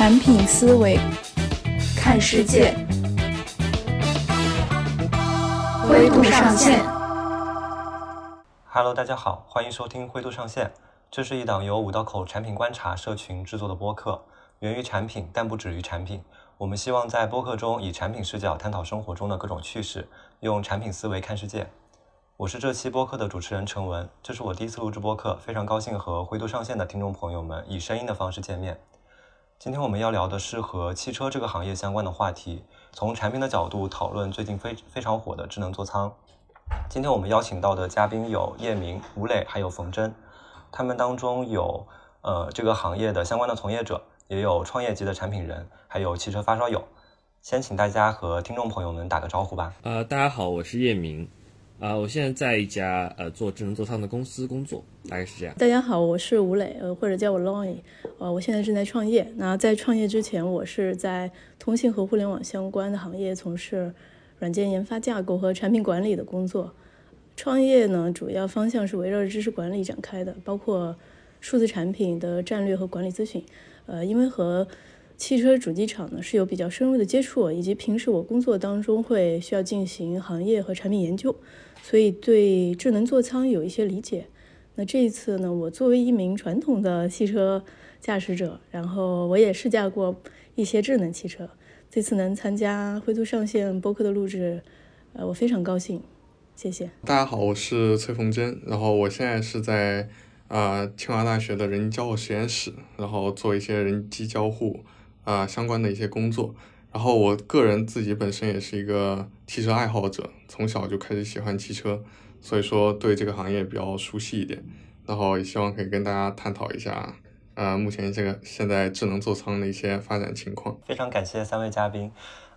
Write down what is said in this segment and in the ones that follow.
产品思维，看世界，灰度上线。Hello，大家好，欢迎收听灰度上线。这是一档由五道口产品观察社群制作的播客，源于产品，但不止于产品。我们希望在播客中以产品视角探讨生活中的各种趣事，用产品思维看世界。我是这期播客的主持人陈文，这是我第一次录制播客，非常高兴和灰度上线的听众朋友们以声音的方式见面。今天我们要聊的是和汽车这个行业相关的话题，从产品的角度讨论最近非非常火的智能座舱。今天我们邀请到的嘉宾有叶明、吴磊，还有冯真，他们当中有呃这个行业的相关的从业者，也有创业级的产品人，还有汽车发烧友。先请大家和听众朋友们打个招呼吧。呃，大家好，我是叶明。啊，我现在在一家呃做智能座舱的公司工作，大概是这样。大家好，我是吴磊，呃，或者叫我 Lonny，呃，我现在正在创业。那在创业之前，我是在通信和互联网相关的行业从事软件研发、架构和产品管理的工作。创业呢，主要方向是围绕着知识管理展开的，包括数字产品的战略和管理咨询。呃，因为和汽车主机厂呢是有比较深入的接触，以及平时我工作当中会需要进行行业和产品研究。所以对智能座舱有一些理解。那这一次呢，我作为一名传统的汽车驾驶者，然后我也试驾过一些智能汽车。这次能参加灰度上线播客的录制，呃，我非常高兴。谢谢。大家好，我是崔凤珍，然后我现在是在啊清华大学的人机交互实验室，然后做一些人机交互啊相关的一些工作。然后我个人自己本身也是一个汽车爱好者，从小就开始喜欢汽车，所以说对这个行业比较熟悉一点。然后也希望可以跟大家探讨一下，呃，目前这个现在智能座舱的一些发展情况。非常感谢三位嘉宾。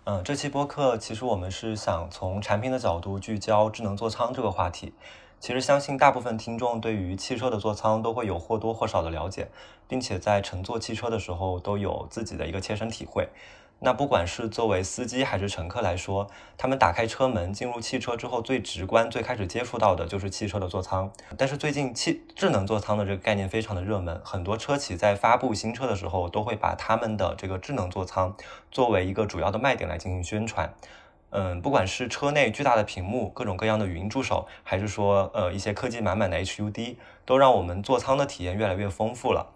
嗯，这期播客其实我们是想从产品的角度聚焦智能座舱这个话题。其实相信大部分听众对于汽车的座舱都会有或多或少的了解，并且在乘坐汽车的时候都有自己的一个切身体会。那不管是作为司机还是乘客来说，他们打开车门进入汽车之后，最直观、最开始接触到的就是汽车的座舱。但是最近汽智能座舱的这个概念非常的热门，很多车企在发布新车的时候，都会把他们的这个智能座舱作为一个主要的卖点来进行宣传。嗯，不管是车内巨大的屏幕、各种各样的语音助手，还是说呃一些科技满满的 HUD，都让我们座舱的体验越来越丰富了。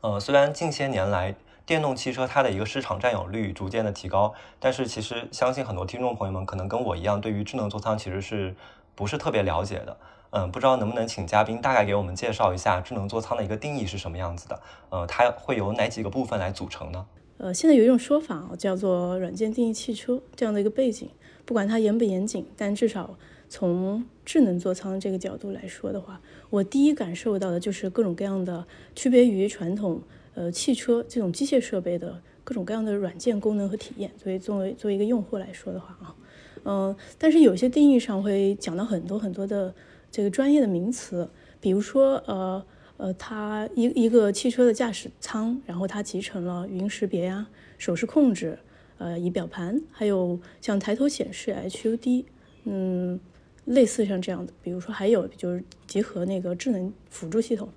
呃，虽然近些年来，电动汽车它的一个市场占有率逐渐的提高，但是其实相信很多听众朋友们可能跟我一样，对于智能座舱其实是不是特别了解的。嗯，不知道能不能请嘉宾大概给我们介绍一下智能座舱的一个定义是什么样子的？呃，它会由哪几个部分来组成呢？呃，现在有一种说法叫做软件定义汽车这样的一个背景，不管它严不严谨，但至少从智能座舱这个角度来说的话，我第一感受到的就是各种各样的区别于传统。呃，汽车这种机械设备的各种各样的软件功能和体验，所以作为作为一个用户来说的话啊，嗯，但是有些定义上会讲到很多很多的这个专业的名词，比如说呃呃，它一一个汽车的驾驶舱，然后它集成了语音识别呀、手势控制、呃仪表盘，还有像抬头显示 HUD，嗯，类似像这样的，比如说还有就是集合那个智能辅助系统。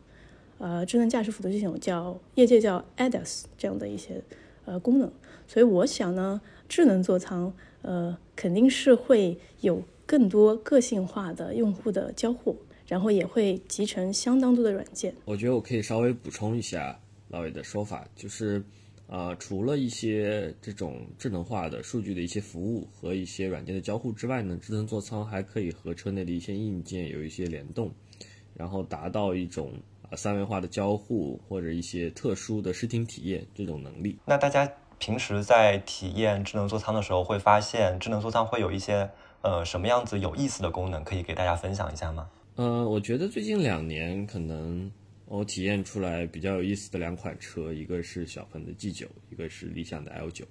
呃，智能驾驶辅助系统叫业界叫 ADAS 这样的一些呃功能，所以我想呢，智能座舱呃肯定是会有更多个性化的用户的交互，然后也会集成相当多的软件。我觉得我可以稍微补充一下老伟的说法，就是呃，除了一些这种智能化的数据的一些服务和一些软件的交互之外呢，智能座舱还可以和车内的一些硬件有一些联动，然后达到一种。啊，三维化的交互或者一些特殊的视听体验这种能力。那大家平时在体验智能座舱的时候，会发现智能座舱会有一些呃什么样子有意思的功能，可以给大家分享一下吗？呃，我觉得最近两年可能我体验出来比较有意思的两款车，一个是小鹏的 G 九，一个是理想的 L 九。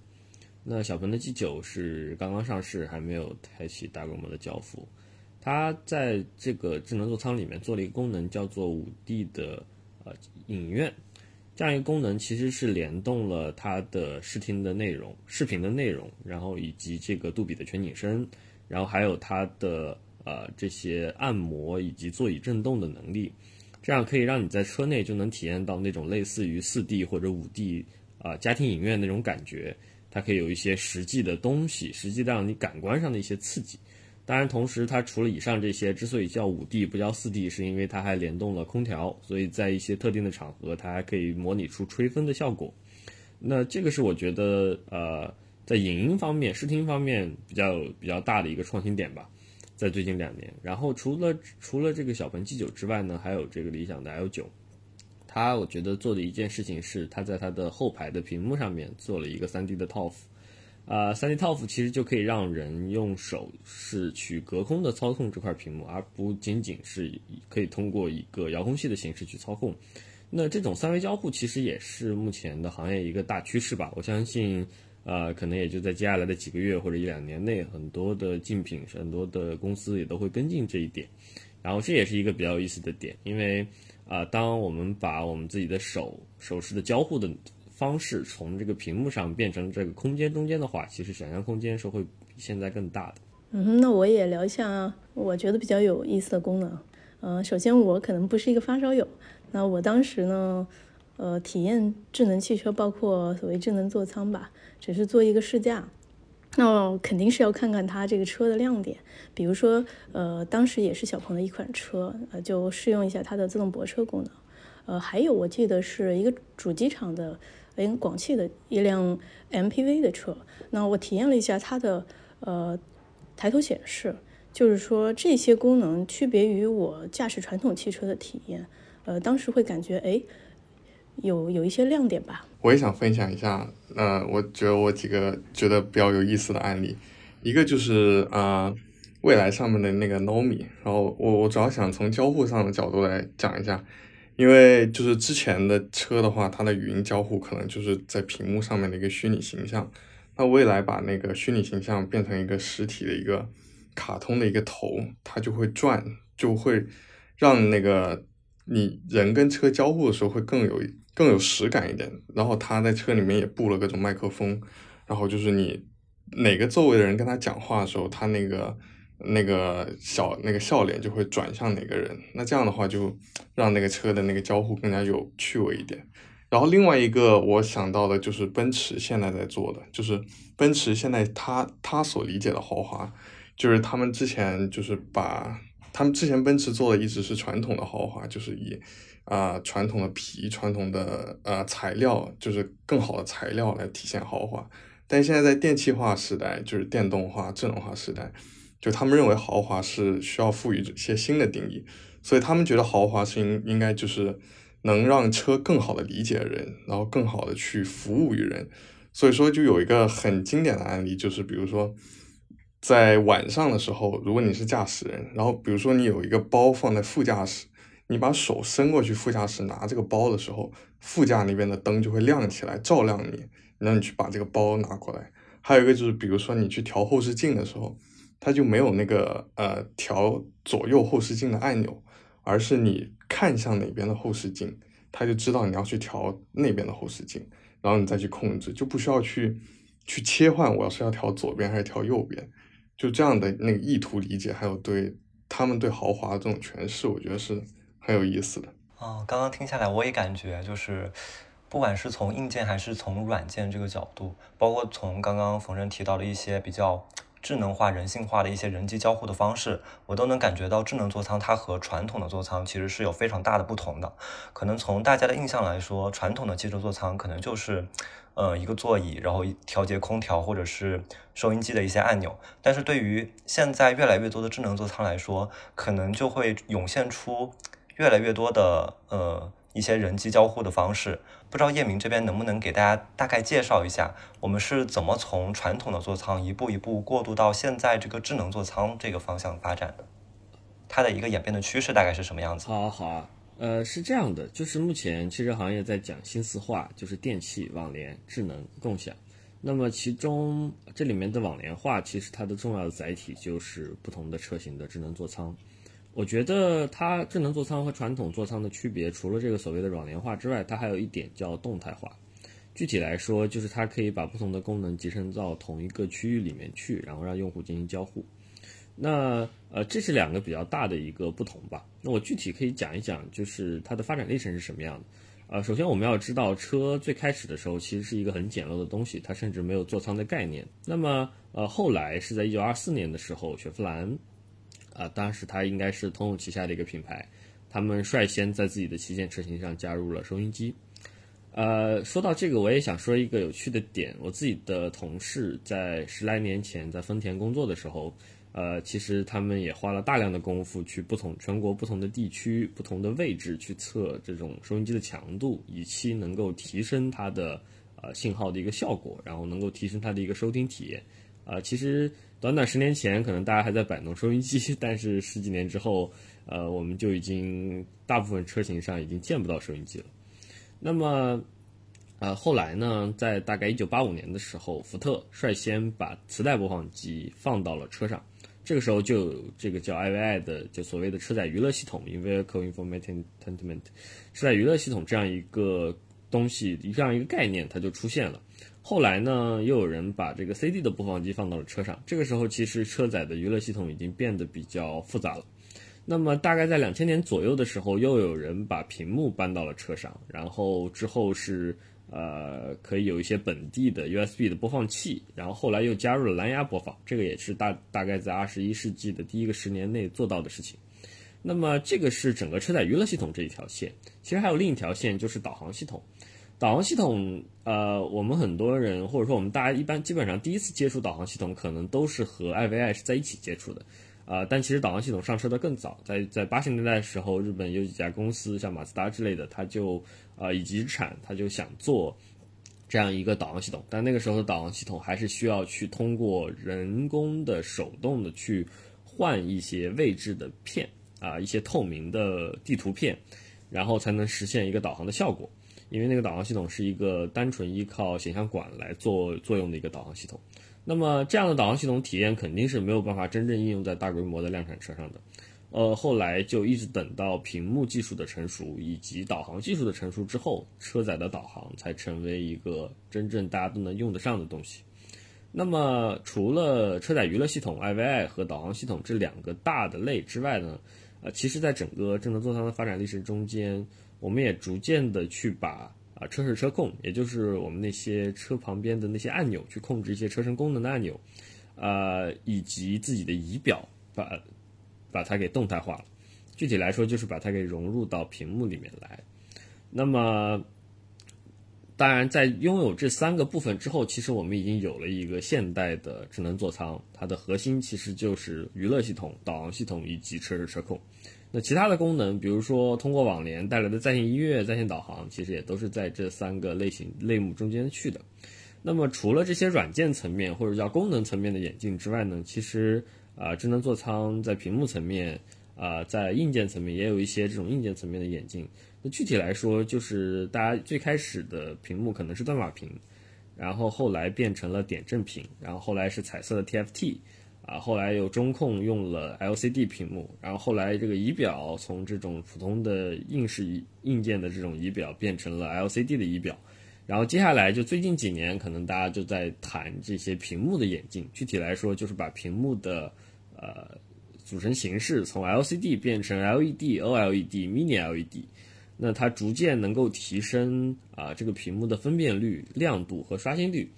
那小鹏的 G 九是刚刚上市，还没有开启大规模的交付。它在这个智能座舱里面做了一个功能，叫做五 D 的呃影院，这样一个功能其实是联动了它的视听的内容、视频的内容，然后以及这个杜比的全景声，然后还有它的呃这些按摩以及座椅震动的能力，这样可以让你在车内就能体验到那种类似于四 D 或者五 D 啊家庭影院那种感觉，它可以有一些实际的东西，实际让你感官上的一些刺激。当然，同时它除了以上这些，之所以叫五 D 不叫四 D，是因为它还联动了空调，所以在一些特定的场合，它还可以模拟出吹风的效果。那这个是我觉得呃，在影音方面、视听方面比较比较大的一个创新点吧，在最近两年。然后除了除了这个小鹏 G 九之外呢，还有这个理想的 L 九，它我觉得做的一件事情是，它在它的后排的屏幕上面做了一个 3D 的 TOF。啊，三 D TOF 其实就可以让人用手是去隔空的操控这块屏幕，而不仅仅是可以通过一个遥控器的形式去操控。那这种三维交互其实也是目前的行业一个大趋势吧。我相信，呃，可能也就在接下来的几个月或者一两年内，很多的竞品、很多的公司也都会跟进这一点。然后这也是一个比较有意思的点，因为啊，当我们把我们自己的手手势的交互的。方式从这个屏幕上变成这个空间中间的话，其实想象空间是会比现在更大的。嗯，那我也聊一下我觉得比较有意思的功能。呃，首先我可能不是一个发烧友，那我当时呢，呃，体验智能汽车，包括所谓智能座舱吧，只是做一个试驾。那肯定是要看看它这个车的亮点，比如说，呃，当时也是小鹏的一款车，呃，就试用一下它的自动泊车功能。呃，还有我记得是一个主机厂的。连广汽的一辆 MPV 的车，那我体验了一下它的呃抬头显示，就是说这些功能区别于我驾驶传统汽车的体验，呃，当时会感觉哎有有一些亮点吧。我也想分享一下，呃，我觉得我几个觉得比较有意思的案例，一个就是啊未来上面的那个 Nomi，然后我我主要想从交互上的角度来讲一下。因为就是之前的车的话，它的语音交互可能就是在屏幕上面的一个虚拟形象。那未来把那个虚拟形象变成一个实体的一个卡通的一个头，它就会转，就会让那个你人跟车交互的时候会更有更有实感一点。然后他在车里面也布了各种麦克风，然后就是你哪个座位的人跟他讲话的时候，他那个。那个小那个笑脸就会转向哪个人，那这样的话就让那个车的那个交互更加有趣味一点。然后另外一个我想到的就是奔驰现在在做的，就是奔驰现在他他所理解的豪华，就是他们之前就是把他们之前奔驰做的一直是传统的豪华，就是以啊传统的皮、传统的呃材料，就是更好的材料来体现豪华。但现在在电气化时代，就是电动化、智能化时代。就他们认为豪华是需要赋予一些新的定义，所以他们觉得豪华是应应该就是能让车更好的理解人，然后更好的去服务于人。所以说就有一个很经典的案例，就是比如说在晚上的时候，如果你是驾驶人，然后比如说你有一个包放在副驾驶，你把手伸过去副驾驶拿这个包的时候，副驾那边的灯就会亮起来照亮你，让你去把这个包拿过来。还有一个就是比如说你去调后视镜的时候。它就没有那个呃调左右后视镜的按钮，而是你看向哪边的后视镜，它就知道你要去调那边的后视镜，然后你再去控制，就不需要去去切换，我要是要调左边还是调右边，就这样的那个意图理解，还有对他们对豪华这种诠释，我觉得是很有意思的。哦，刚刚听下来，我也感觉就是，不管是从硬件还是从软件这个角度，包括从刚刚冯真提到的一些比较。智能化、人性化的一些人机交互的方式，我都能感觉到智能座舱它和传统的座舱其实是有非常大的不同的。可能从大家的印象来说，传统的汽车座舱可能就是，呃，一个座椅，然后调节空调或者是收音机的一些按钮。但是对于现在越来越多的智能座舱来说，可能就会涌现出越来越多的呃。一些人机交互的方式，不知道叶明这边能不能给大家大概介绍一下，我们是怎么从传统的座舱一步一步过渡到现在这个智能座舱这个方向发展的？它的一个演变的趋势大概是什么样子？好好啊，呃，是这样的，就是目前汽车行业在讲新四化，就是电气、网联、智能、共享。那么其中这里面的网联化，其实它的重要的载体就是不同的车型的智能座舱。我觉得它智能座舱和传统座舱的区别，除了这个所谓的软联化之外，它还有一点叫动态化。具体来说，就是它可以把不同的功能集成到同一个区域里面去，然后让用户进行交互。那呃，这是两个比较大的一个不同吧。那我具体可以讲一讲，就是它的发展历程是什么样的。呃，首先我们要知道，车最开始的时候其实是一个很简陋的东西，它甚至没有座舱的概念。那么，呃，后来是在一九二四年的时候，雪佛兰，啊，当时它应该是通用旗下的一个品牌，他们率先在自己的旗舰车型上加入了收音机。呃，说到这个，我也想说一个有趣的点，我自己的同事在十来年前在丰田工作的时候。呃，其实他们也花了大量的功夫去不同全国不同的地区、不同的位置去测这种收音机的强度，以期能够提升它的呃信号的一个效果，然后能够提升它的一个收听体验。呃，其实短短十年前，可能大家还在摆弄收音机，但是十几年之后，呃，我们就已经大部分车型上已经见不到收音机了。那么，呃，后来呢，在大概一九八五年的时候，福特率先把磁带播放机放到了车上。这个时候就有这个叫 IVI 的，就所谓的车载娱乐系统 i n v e h i c l e Information Entertainment），车载娱乐系统这样一个东西，这样一个概念，它就出现了。后来呢，又有人把这个 CD 的播放机放到了车上。这个时候，其实车载的娱乐系统已经变得比较复杂了。那么，大概在两千年左右的时候，又有人把屏幕搬到了车上，然后之后是。呃，可以有一些本地的 USB 的播放器，然后后来又加入了蓝牙播放，这个也是大大概在二十一世纪的第一个十年内做到的事情。那么这个是整个车载娱乐系统这一条线，其实还有另一条线就是导航系统。导航系统，呃，我们很多人或者说我们大家一般基本上第一次接触导航系统，可能都是和 IVI 是在一起接触的。啊，但其实导航系统上车的更早，在在八十年代的时候，日本有几家公司，像马自达之类的，它就呃以及日产，它就想做这样一个导航系统，但那个时候的导航系统还是需要去通过人工的手动的去换一些位置的片啊，一些透明的地图片，然后才能实现一个导航的效果，因为那个导航系统是一个单纯依靠显像管来做作用的一个导航系统。那么这样的导航系统体验肯定是没有办法真正应用在大规模的量产车上的，呃，后来就一直等到屏幕技术的成熟以及导航技术的成熟之后，车载的导航才成为一个真正大家都能用得上的东西。那么除了车载娱乐系统 IVI 和导航系统这两个大的类之外呢，呃，其实在整个智能座舱的发展历史中间，我们也逐渐的去把。啊，车是车控，也就是我们那些车旁边的那些按钮，去控制一些车身功能的按钮，呃，以及自己的仪表，把把它给动态化了。具体来说，就是把它给融入到屏幕里面来。那么，当然，在拥有这三个部分之后，其实我们已经有了一个现代的智能座舱，它的核心其实就是娱乐系统、导航系统以及车是车控。那其他的功能，比如说通过网联带来的在线音乐、在线导航，其实也都是在这三个类型类目中间去的。那么除了这些软件层面或者叫功能层面的演进之外呢，其实啊，智能座舱在屏幕层面啊，在硬件层面也有一些这种硬件层面的演进。那具体来说，就是大家最开始的屏幕可能是断码屏，然后后来变成了点阵屏，然后后来是彩色的 TFT。啊，后来有中控用了 LCD 屏幕，然后后来这个仪表从这种普通的硬式硬件的这种仪表变成了 LCD 的仪表，然后接下来就最近几年，可能大家就在谈这些屏幕的演进。具体来说，就是把屏幕的呃组成形式从 LCD 变成 LED、OLED、Mini LED，那它逐渐能够提升啊这个屏幕的分辨率、亮度和刷新率。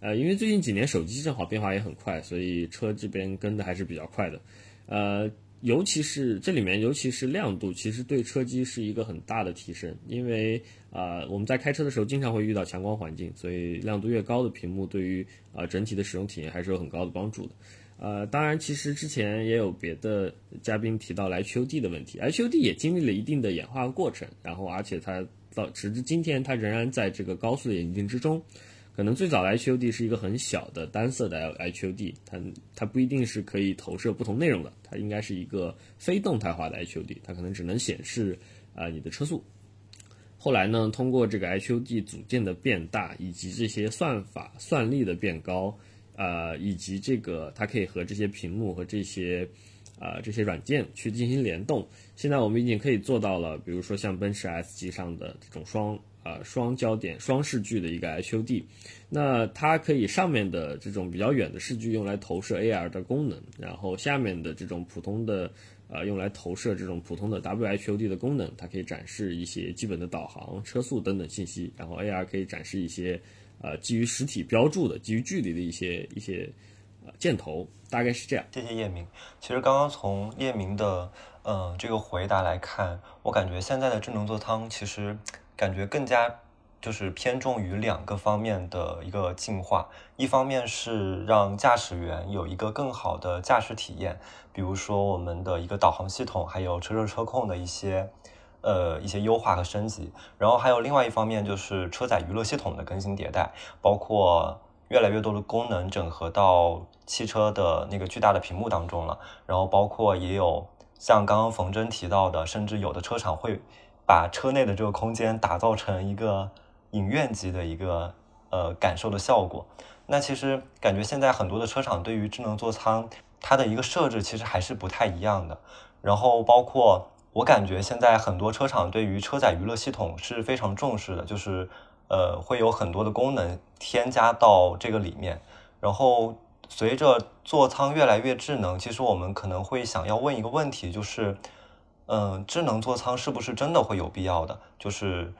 呃，因为最近几年手机正好变化也很快，所以车这边跟的还是比较快的。呃，尤其是这里面，尤其是亮度，其实对车机是一个很大的提升。因为啊，我们在开车的时候经常会遇到强光环境，所以亮度越高的屏幕对于啊整体的使用体验还是有很高的帮助的。呃，当然，其实之前也有别的嘉宾提到了 HUD 的问题，HUD 也经历了一定的演化过程，然后而且它到直至今天，它仍然在这个高速的演进之中。可能最早的 HUD 是一个很小的单色的 HUD，它它不一定是可以投射不同内容的，它应该是一个非动态化的 HUD，它可能只能显示啊你的车速。后来呢，通过这个 HUD 组件的变大，以及这些算法算力的变高，呃，以及这个它可以和这些屏幕和这些啊这些软件去进行联动，现在我们已经可以做到了，比如说像奔驰 S 级上的这种双。呃，双焦点双视距的一个 HUD，那它可以上面的这种比较远的视距用来投射 AR 的功能，然后下面的这种普通的呃，用来投射这种普通的 WHUD 的功能，它可以展示一些基本的导航、车速等等信息。然后 AR 可以展示一些呃基于实体标注的、基于距离的一些一些呃箭头，大概是这样。谢谢叶明。其实刚刚从叶明的呃这个回答来看，我感觉现在的智能座舱其实感觉更加。就是偏重于两个方面的一个进化，一方面是让驾驶员有一个更好的驾驶体验，比如说我们的一个导航系统，还有车车车控的一些呃一些优化和升级，然后还有另外一方面就是车载娱乐系统的更新迭代，包括越来越多的功能整合到汽车的那个巨大的屏幕当中了，然后包括也有像刚刚冯真提到的，甚至有的车厂会把车内的这个空间打造成一个。影院级的一个呃感受的效果，那其实感觉现在很多的车厂对于智能座舱它的一个设置其实还是不太一样的。然后包括我感觉现在很多车厂对于车载娱乐系统是非常重视的，就是呃会有很多的功能添加到这个里面。然后随着座舱越来越智能，其实我们可能会想要问一个问题，就是嗯，智能座舱是不是真的会有必要的？就是。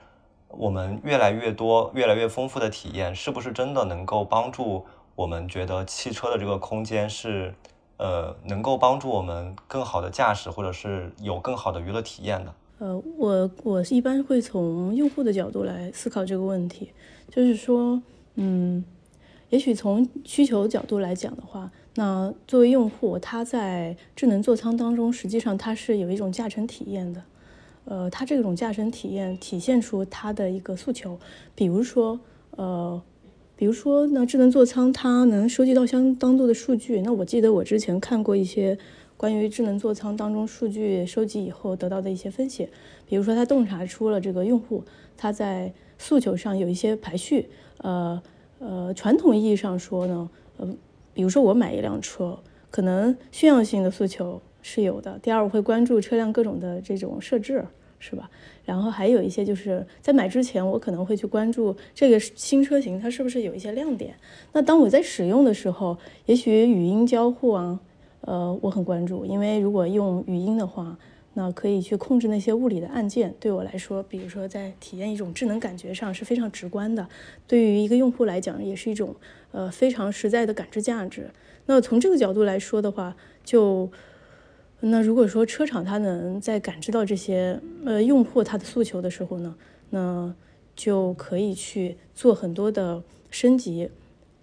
我们越来越多、越来越丰富的体验，是不是真的能够帮助我们觉得汽车的这个空间是，呃，能够帮助我们更好的驾驶，或者是有更好的娱乐体验的？呃，我我一般会从用户的角度来思考这个问题，就是说，嗯，也许从需求角度来讲的话，那作为用户，他在智能座舱当中，实际上它是有一种驾乘体验的。呃，它这种驾乘体验体现出它的一个诉求，比如说，呃，比如说，那智能座舱它能收集到相当多的数据。那我记得我之前看过一些关于智能座舱当中数据收集以后得到的一些分析，比如说它洞察出了这个用户他在诉求上有一些排序。呃呃，传统意义上说呢，呃，比如说我买一辆车，可能炫耀性的诉求是有的。第二，我会关注车辆各种的这种设置。是吧？然后还有一些就是在买之前，我可能会去关注这个新车型它是不是有一些亮点。那当我在使用的时候，也许语音交互啊，呃，我很关注，因为如果用语音的话，那可以去控制那些物理的按键，对我来说，比如说在体验一种智能感觉上是非常直观的。对于一个用户来讲，也是一种呃非常实在的感知价值。那从这个角度来说的话，就。那如果说车厂它能在感知到这些呃用户他的诉求的时候呢，那就可以去做很多的升级。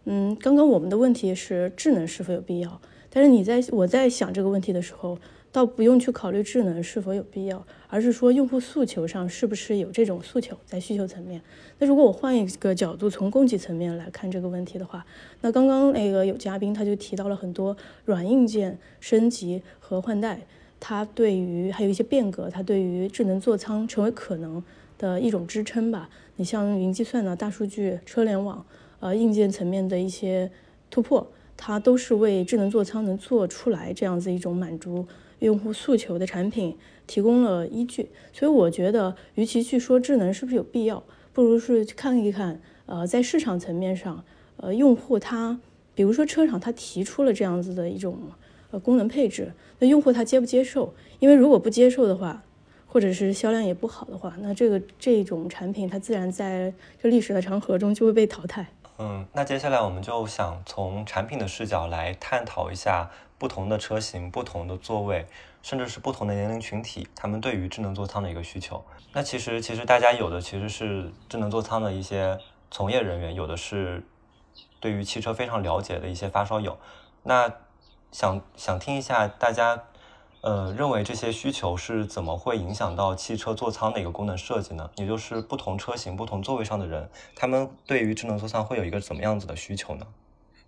嗯，刚刚我们的问题是智能是否有必要，但是你在我在想这个问题的时候。倒不用去考虑智能是否有必要，而是说用户诉求上是不是有这种诉求在需求层面。那如果我换一个角度，从供给层面来看这个问题的话，那刚刚那个有嘉宾他就提到了很多软硬件升级和换代，它对于还有一些变革，它对于智能座舱成为可能的一种支撑吧。你像云计算呢、大数据、车联网，呃，硬件层面的一些突破，它都是为智能座舱能做出来这样子一种满足。用户诉求的产品提供了依据，所以我觉得，与其去说智能是不是有必要，不如是去看一看，呃，在市场层面上，呃，用户他，比如说车厂他提出了这样子的一种呃功能配置，那用户他接不接受？因为如果不接受的话，或者是销量也不好的话，那这个这种产品它自然在这历史的长河中就会被淘汰。嗯，那接下来我们就想从产品的视角来探讨一下。不同的车型、不同的座位，甚至是不同的年龄群体，他们对于智能座舱的一个需求。那其实，其实大家有的其实是智能座舱的一些从业人员，有的是对于汽车非常了解的一些发烧友。那想想听一下大家，呃，认为这些需求是怎么会影响到汽车座舱的一个功能设计呢？也就是不同车型、不同座位上的人，他们对于智能座舱会有一个怎么样子的需求呢？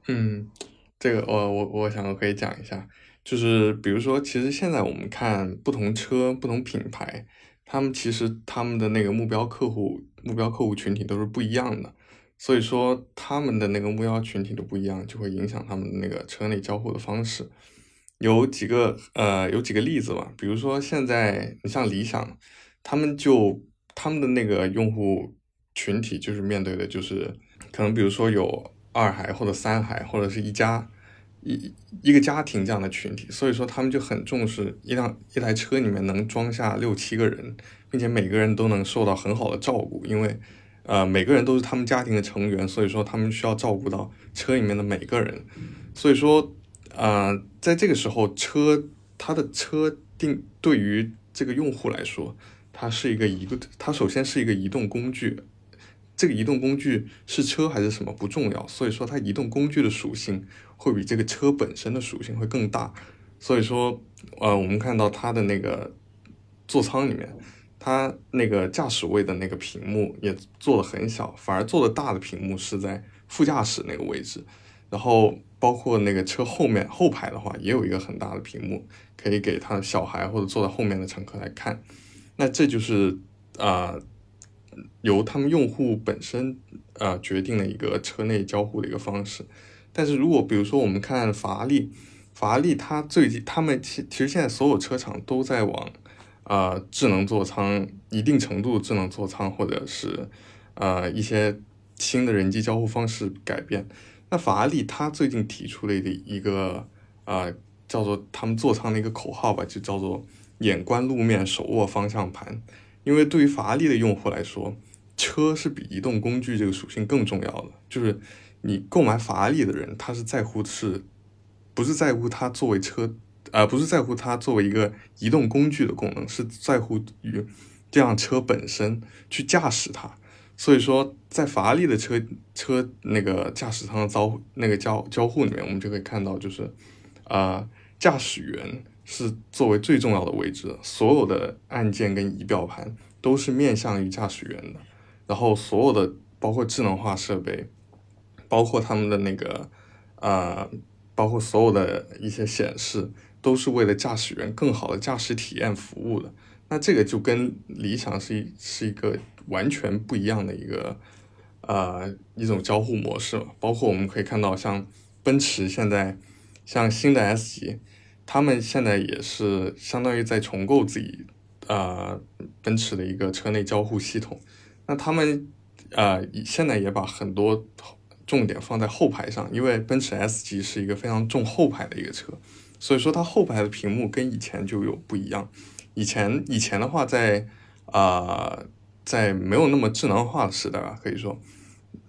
嗯。这个我我我想我可以讲一下，就是比如说，其实现在我们看不同车、不同品牌，他们其实他们的那个目标客户、目标客户群体都是不一样的，所以说他们的那个目标群体都不一样，就会影响他们那个车内交互的方式。有几个呃有几个例子吧，比如说现在你像理想，他们就他们的那个用户群体就是面对的就是可能比如说有。二孩或者三孩或者是一家一一个家庭这样的群体，所以说他们就很重视一辆一台车里面能装下六七个人，并且每个人都能受到很好的照顾，因为呃每个人都是他们家庭的成员，所以说他们需要照顾到车里面的每个人，所以说呃在这个时候车它的车定对于这个用户来说，它是一个一个它首先是一个移动工具。这个移动工具是车还是什么不重要，所以说它移动工具的属性会比这个车本身的属性会更大。所以说，呃，我们看到它的那个座舱里面，它那个驾驶位的那个屏幕也做的很小，反而做的大的屏幕是在副驾驶那个位置。然后包括那个车后面后排的话，也有一个很大的屏幕，可以给他的小孩或者坐在后面的乘客来看。那这就是啊。由他们用户本身呃决定了一个车内交互的一个方式，但是如果比如说我们看法拉利，法拉利它最近他们其其实现在所有车厂都在往啊智能座舱一定程度智能座舱或者是呃一些新的人机交互方式改变。那法拉利它最近提出了一个啊叫做他们座舱的一个口号吧，就叫做眼观路面，手握方向盘。因为对于法拉利的用户来说，车是比移动工具这个属性更重要的。就是你购买法拉利的人，他是在乎是，不是在乎它作为车，而不是在乎它作为一个移动工具的功能，是在乎于这辆车本身去驾驶它。所以说，在法拉利的车车那个驾驶舱的交那个交交互里面，我们就可以看到，就是啊，驾驶员。是作为最重要的位置，所有的按键跟仪表盘都是面向于驾驶员的，然后所有的包括智能化设备，包括他们的那个呃，包括所有的一些显示，都是为了驾驶员更好的驾驶体验服务的。那这个就跟理想是一是一个完全不一样的一个呃一种交互模式了。包括我们可以看到，像奔驰现在像新的 S 级。他们现在也是相当于在重构自己，呃，奔驰的一个车内交互系统。那他们，呃，现在也把很多重点放在后排上，因为奔驰 S 级是一个非常重后排的一个车，所以说它后排的屏幕跟以前就有不一样。以前以前的话，在啊，在没有那么智能化的时代吧，可以说，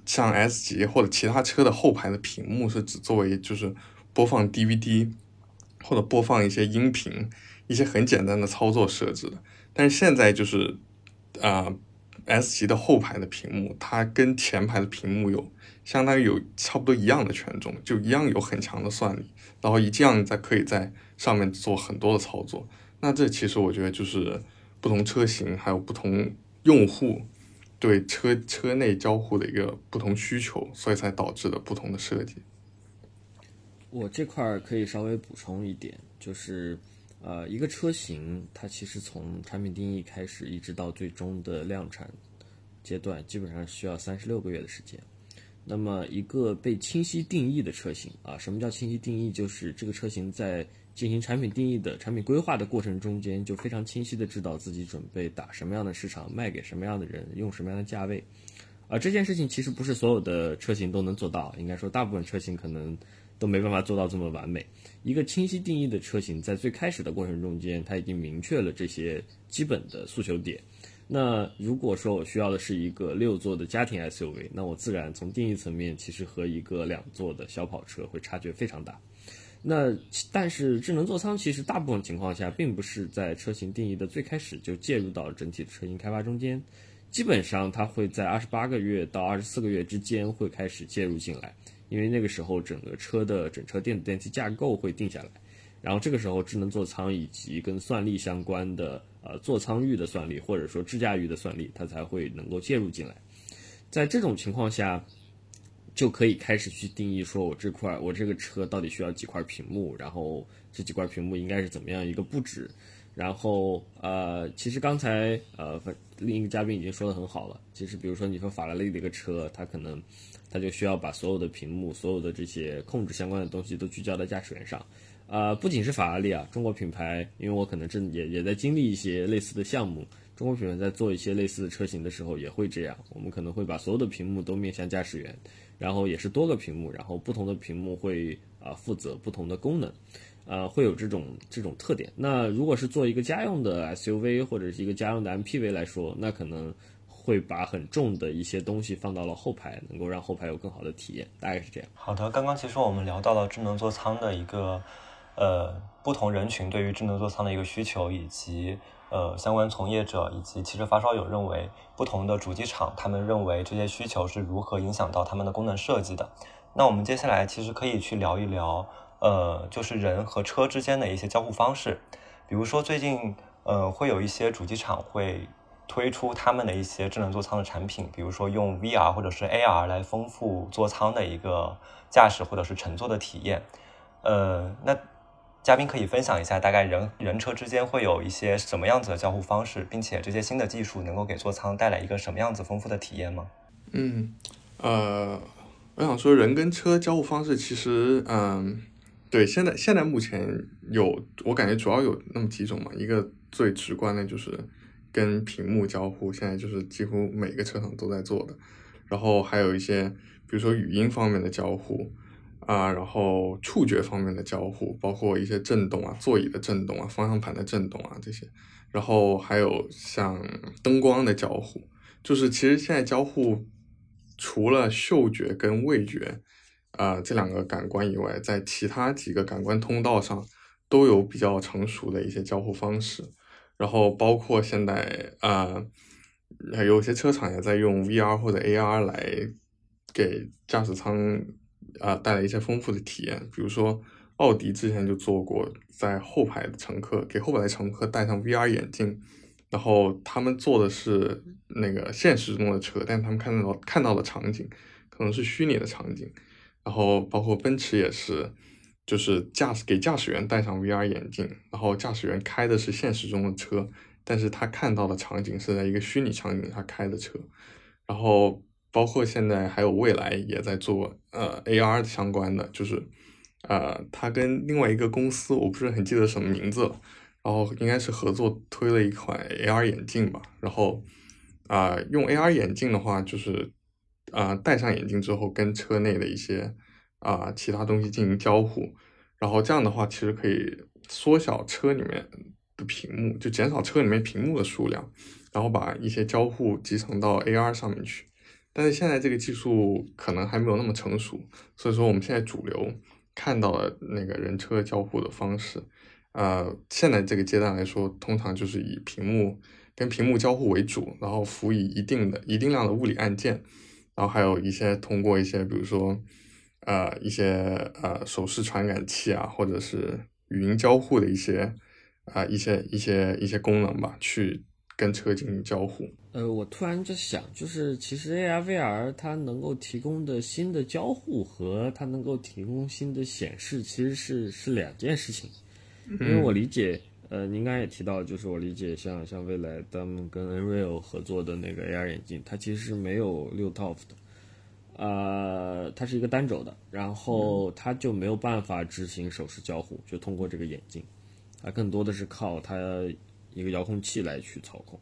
像 S 级或者其他车的后排的屏幕是只作为就是播放 DVD。或者播放一些音频，一些很简单的操作设置的。但是现在就是，啊，S 级的后排的屏幕，它跟前排的屏幕有相当于有差不多一样的权重，就一样有很强的算力，然后一这样在可以在上面做很多的操作。那这其实我觉得就是不同车型还有不同用户对车车内交互的一个不同需求，所以才导致的不同的设计。我这块儿可以稍微补充一点，就是，呃，一个车型它其实从产品定义开始，一直到最终的量产阶段，基本上需要三十六个月的时间。那么，一个被清晰定义的车型啊，什么叫清晰定义？就是这个车型在进行产品定义的产品规划的过程中间，就非常清晰的知道自己准备打什么样的市场，卖给什么样的人，用什么样的价位。而这件事情其实不是所有的车型都能做到，应该说大部分车型可能。都没办法做到这么完美。一个清晰定义的车型，在最开始的过程中间，它已经明确了这些基本的诉求点。那如果说我需要的是一个六座的家庭 SUV，那我自然从定义层面，其实和一个两座的小跑车会差距非常大。那但是智能座舱其实大部分情况下，并不是在车型定义的最开始就介入到整体的车型开发中间，基本上它会在二十八个月到二十四个月之间会开始介入进来。因为那个时候整个车的整车电子电器架构会定下来，然后这个时候智能座舱以及跟算力相关的呃座舱域的算力或者说智驾域的算力，它才会能够介入进来。在这种情况下，就可以开始去定义说我这块我这个车到底需要几块屏幕，然后这几块屏幕应该是怎么样一个布置。然后呃，其实刚才呃另一个嘉宾已经说的很好了，其实比如说你说法拉利的一个车，它可能。它就需要把所有的屏幕、所有的这些控制相关的东西都聚焦在驾驶员上，呃，不仅是法拉利啊，中国品牌，因为我可能正也也在经历一些类似的项目，中国品牌在做一些类似的车型的时候也会这样，我们可能会把所有的屏幕都面向驾驶员，然后也是多个屏幕，然后不同的屏幕会啊负责不同的功能，呃，会有这种这种特点。那如果是做一个家用的 SUV 或者是一个家用的 MPV 来说，那可能会把很重的一些东西放到了后排，能够让后排有更好的体验，大概是这样。好的，刚刚其实我们聊到了智能座舱的一个呃不同人群对于智能座舱的一个需求，以及呃相关从业者以及汽车发烧友认为不同的主机厂他们认为这些需求是如何影响到他们的功能设计的。那我们接下来其实可以去聊一聊呃就是人和车之间的一些交互方式，比如说最近呃会有一些主机厂会。推出他们的一些智能座舱的产品，比如说用 VR 或者是 AR 来丰富座舱的一个驾驶或者是乘坐的体验。呃，那嘉宾可以分享一下，大概人人车之间会有一些什么样子的交互方式，并且这些新的技术能够给座舱带来一个什么样子丰富的体验吗？嗯，呃，我想说人跟车交互方式其实，嗯，对，现在现在目前有，我感觉主要有那么几种嘛，一个最直观的就是。跟屏幕交互，现在就是几乎每个车厂都在做的，然后还有一些，比如说语音方面的交互啊，然后触觉方面的交互，包括一些震动啊，座椅的震动啊，方向盘的震动啊这些，然后还有像灯光的交互，就是其实现在交互除了嗅觉跟味觉啊这两个感官以外，在其他几个感官通道上都有比较成熟的一些交互方式。然后包括现在啊，有些车厂也在用 VR 或者 AR 来给驾驶舱啊带来一些丰富的体验。比如说，奥迪之前就做过，在后排的乘客给后排的乘客戴上 VR 眼镜，然后他们坐的是那个现实中的车，但他们看到看到的场景可能是虚拟的场景。然后包括奔驰也是。就是驾驶给驾驶员戴上 VR 眼镜，然后驾驶员开的是现实中的车，但是他看到的场景是在一个虚拟场景下开的车。然后包括现在还有未来也在做呃 AR 相关的，就是呃他跟另外一个公司我不是很记得什么名字，然后应该是合作推了一款 AR 眼镜吧。然后啊用 AR 眼镜的话，就是啊戴上眼镜之后跟车内的一些。啊，其他东西进行交互，然后这样的话，其实可以缩小车里面的屏幕，就减少车里面屏幕的数量，然后把一些交互集成到 AR 上面去。但是现在这个技术可能还没有那么成熟，所以说我们现在主流看到的那个人车交互的方式，呃，现在这个阶段来说，通常就是以屏幕跟屏幕交互为主，然后辅以一定的一定量的物理按键，然后还有一些通过一些比如说。呃，一些呃手势传感器啊，或者是语音交互的一些啊一些一些一些功能吧，去跟车进行交互。呃，我突然就想，就是其实 AR VR 它能够提供的新的交互和它能够提供新的显示，其实是是两件事情。因为我理解，呃，您刚才也提到，就是我理解，像像未来他们跟 Nreal 合作的那个 AR 眼镜，它其实是没有六 TOF 的。呃，它是一个单轴的，然后它就没有办法执行手势交互，就通过这个眼镜，它更多的是靠它一个遥控器来去操控。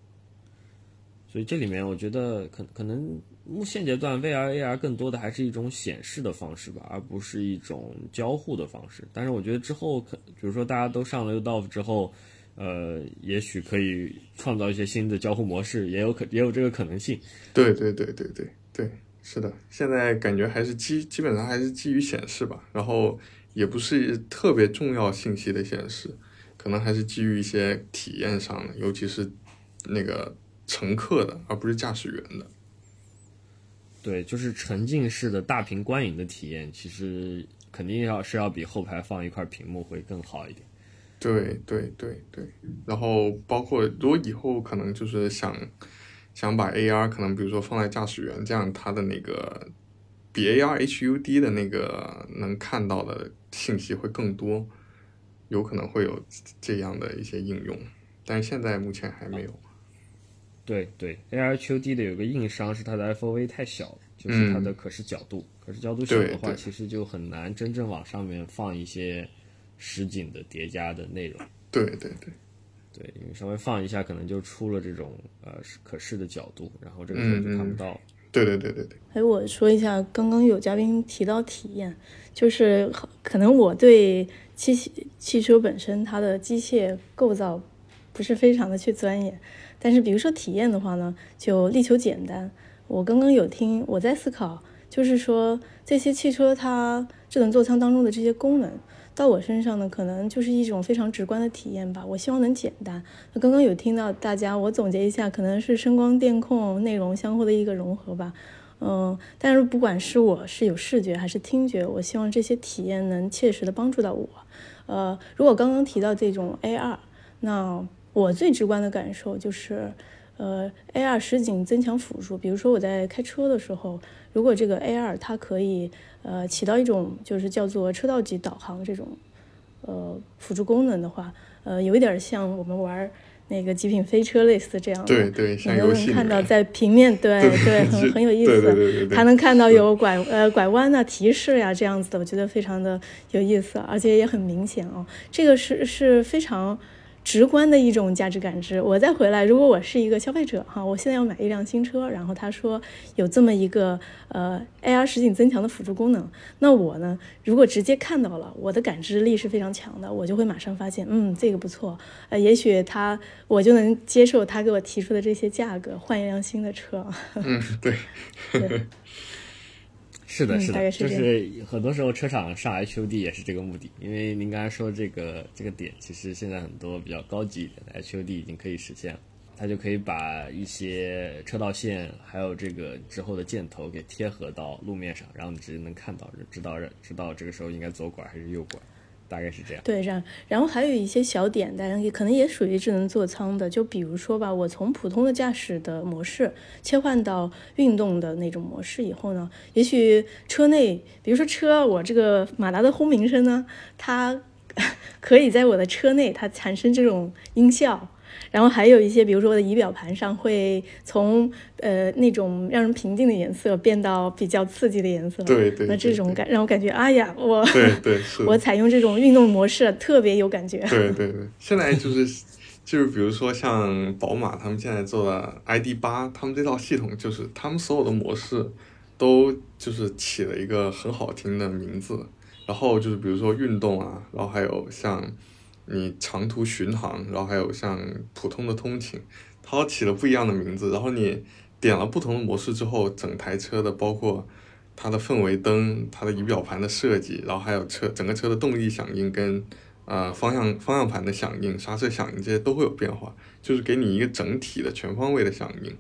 所以这里面我觉得可可能目现阶段 VR AR 更多的还是一种显示的方式吧，而不是一种交互的方式。但是我觉得之后可，比如说大家都上了 UDOF 之后，呃，也许可以创造一些新的交互模式，也有可也有这个可能性。对对对对对对。是的，现在感觉还是基基本上还是基于显示吧，然后也不是特别重要信息的显示，可能还是基于一些体验上的，尤其是那个乘客的，而不是驾驶员的。对，就是沉浸式的大屏观影的体验，其实肯定要是要比后排放一块屏幕会更好一点。对对对对，然后包括如果以后可能就是想。想把 AR 可能比如说放在驾驶员，这样它的那个比 AR HUD 的那个能看到的信息会更多，有可能会有这样的一些应用，但是现在目前还没有。对对，AR HUD 的有个硬伤是它的 FOV 太小，就是它的可视角度，可视角度小的话，其实就很难真正往上面放一些实景的叠加的内容。对对对。对，因为稍微放一下，可能就出了这种呃可视的角度，然后这个时候就看不到。对对对对对。哎，我说一下，刚刚有嘉宾提到体验，就是可能我对汽汽车本身它的机械构造不是非常的去钻研，但是比如说体验的话呢，就力求简单。我刚刚有听，我在思考，就是说这些汽车它智能座舱当中的这些功能。到我身上呢，可能就是一种非常直观的体验吧。我希望能简单。那刚刚有听到大家，我总结一下，可能是声光电控内容相互的一个融合吧。嗯，但是不管是我是有视觉还是听觉，我希望这些体验能切实的帮助到我。呃，如果刚刚提到这种 AR，那我最直观的感受就是，呃，AR 实景增强辅助。比如说我在开车的时候，如果这个 AR 它可以。呃，起到一种就是叫做车道级导航这种呃辅助功能的话，呃，有一点像我们玩那个极品飞车类似这样的，对对，你都能看到在平面？对对，很很有意思，还能看到有拐呃拐弯啊提示呀这样子的，我觉得非常的有意思，而且也很明显哦，这个是是非常。直观的一种价值感知。我再回来，如果我是一个消费者哈，我现在要买一辆新车，然后他说有这么一个呃 AR 实景增强的辅助功能，那我呢，如果直接看到了，我的感知力是非常强的，我就会马上发现，嗯，这个不错，呃，也许他我就能接受他给我提出的这些价格，换一辆新的车。嗯，对。是的，是的，就是很多时候车厂上 HUD 也是这个目的，因为您刚才说这个这个点，其实现在很多比较高级一点的 HUD 已经可以实现了，它就可以把一些车道线还有这个之后的箭头给贴合到路面上，然后你直接能看到，知道知道这个时候应该左拐还是右拐。大概是这样，对，这样，然后还有一些小点，大家也可能也属于智能座舱的，就比如说吧，我从普通的驾驶的模式切换到运动的那种模式以后呢，也许车内，比如说车，我这个马达的轰鸣声呢，它 可以在我的车内它产生这种音效。然后还有一些，比如说我的仪表盘上会从呃那种让人平静的颜色变到比较刺激的颜色。对对。那这种感让我感觉，哎呀，我对对 是，我采用这种运动模式特别有感觉。对对对，现在就是 就是比如说像宝马他们现在做的 ID 八，他们这套系统就是他们所有的模式都就是起了一个很好听的名字，然后就是比如说运动啊，然后还有像。你长途巡航，然后还有像普通的通勤，它都起了不一样的名字。然后你点了不同的模式之后，整台车的包括它的氛围灯、它的仪表盘的设计，然后还有车整个车的动力响应跟呃方向方向盘的响应、刹车响应这些都会有变化，就是给你一个整体的全方位的响应，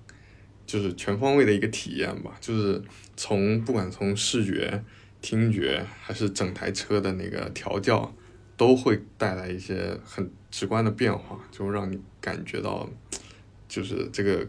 就是全方位的一个体验吧。就是从不管从视觉、听觉还是整台车的那个调教。都会带来一些很直观的变化，就让你感觉到，就是这个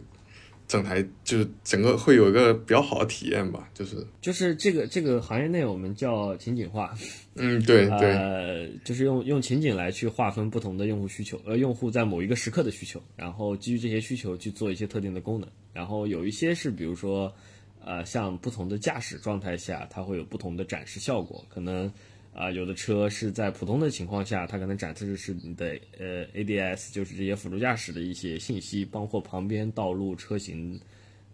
整台就是整个会有一个比较好的体验吧，就是就是这个这个行业内我们叫情景化，嗯对对，呃就是用用情景来去划分不同的用户需求，呃用户在某一个时刻的需求，然后基于这些需求去做一些特定的功能，然后有一些是比如说呃像不同的驾驶状态下，它会有不同的展示效果，可能。啊，有的车是在普通的情况下，它可能展示的是你的呃 ADS，就是这些辅助驾驶的一些信息，包括旁边道路车型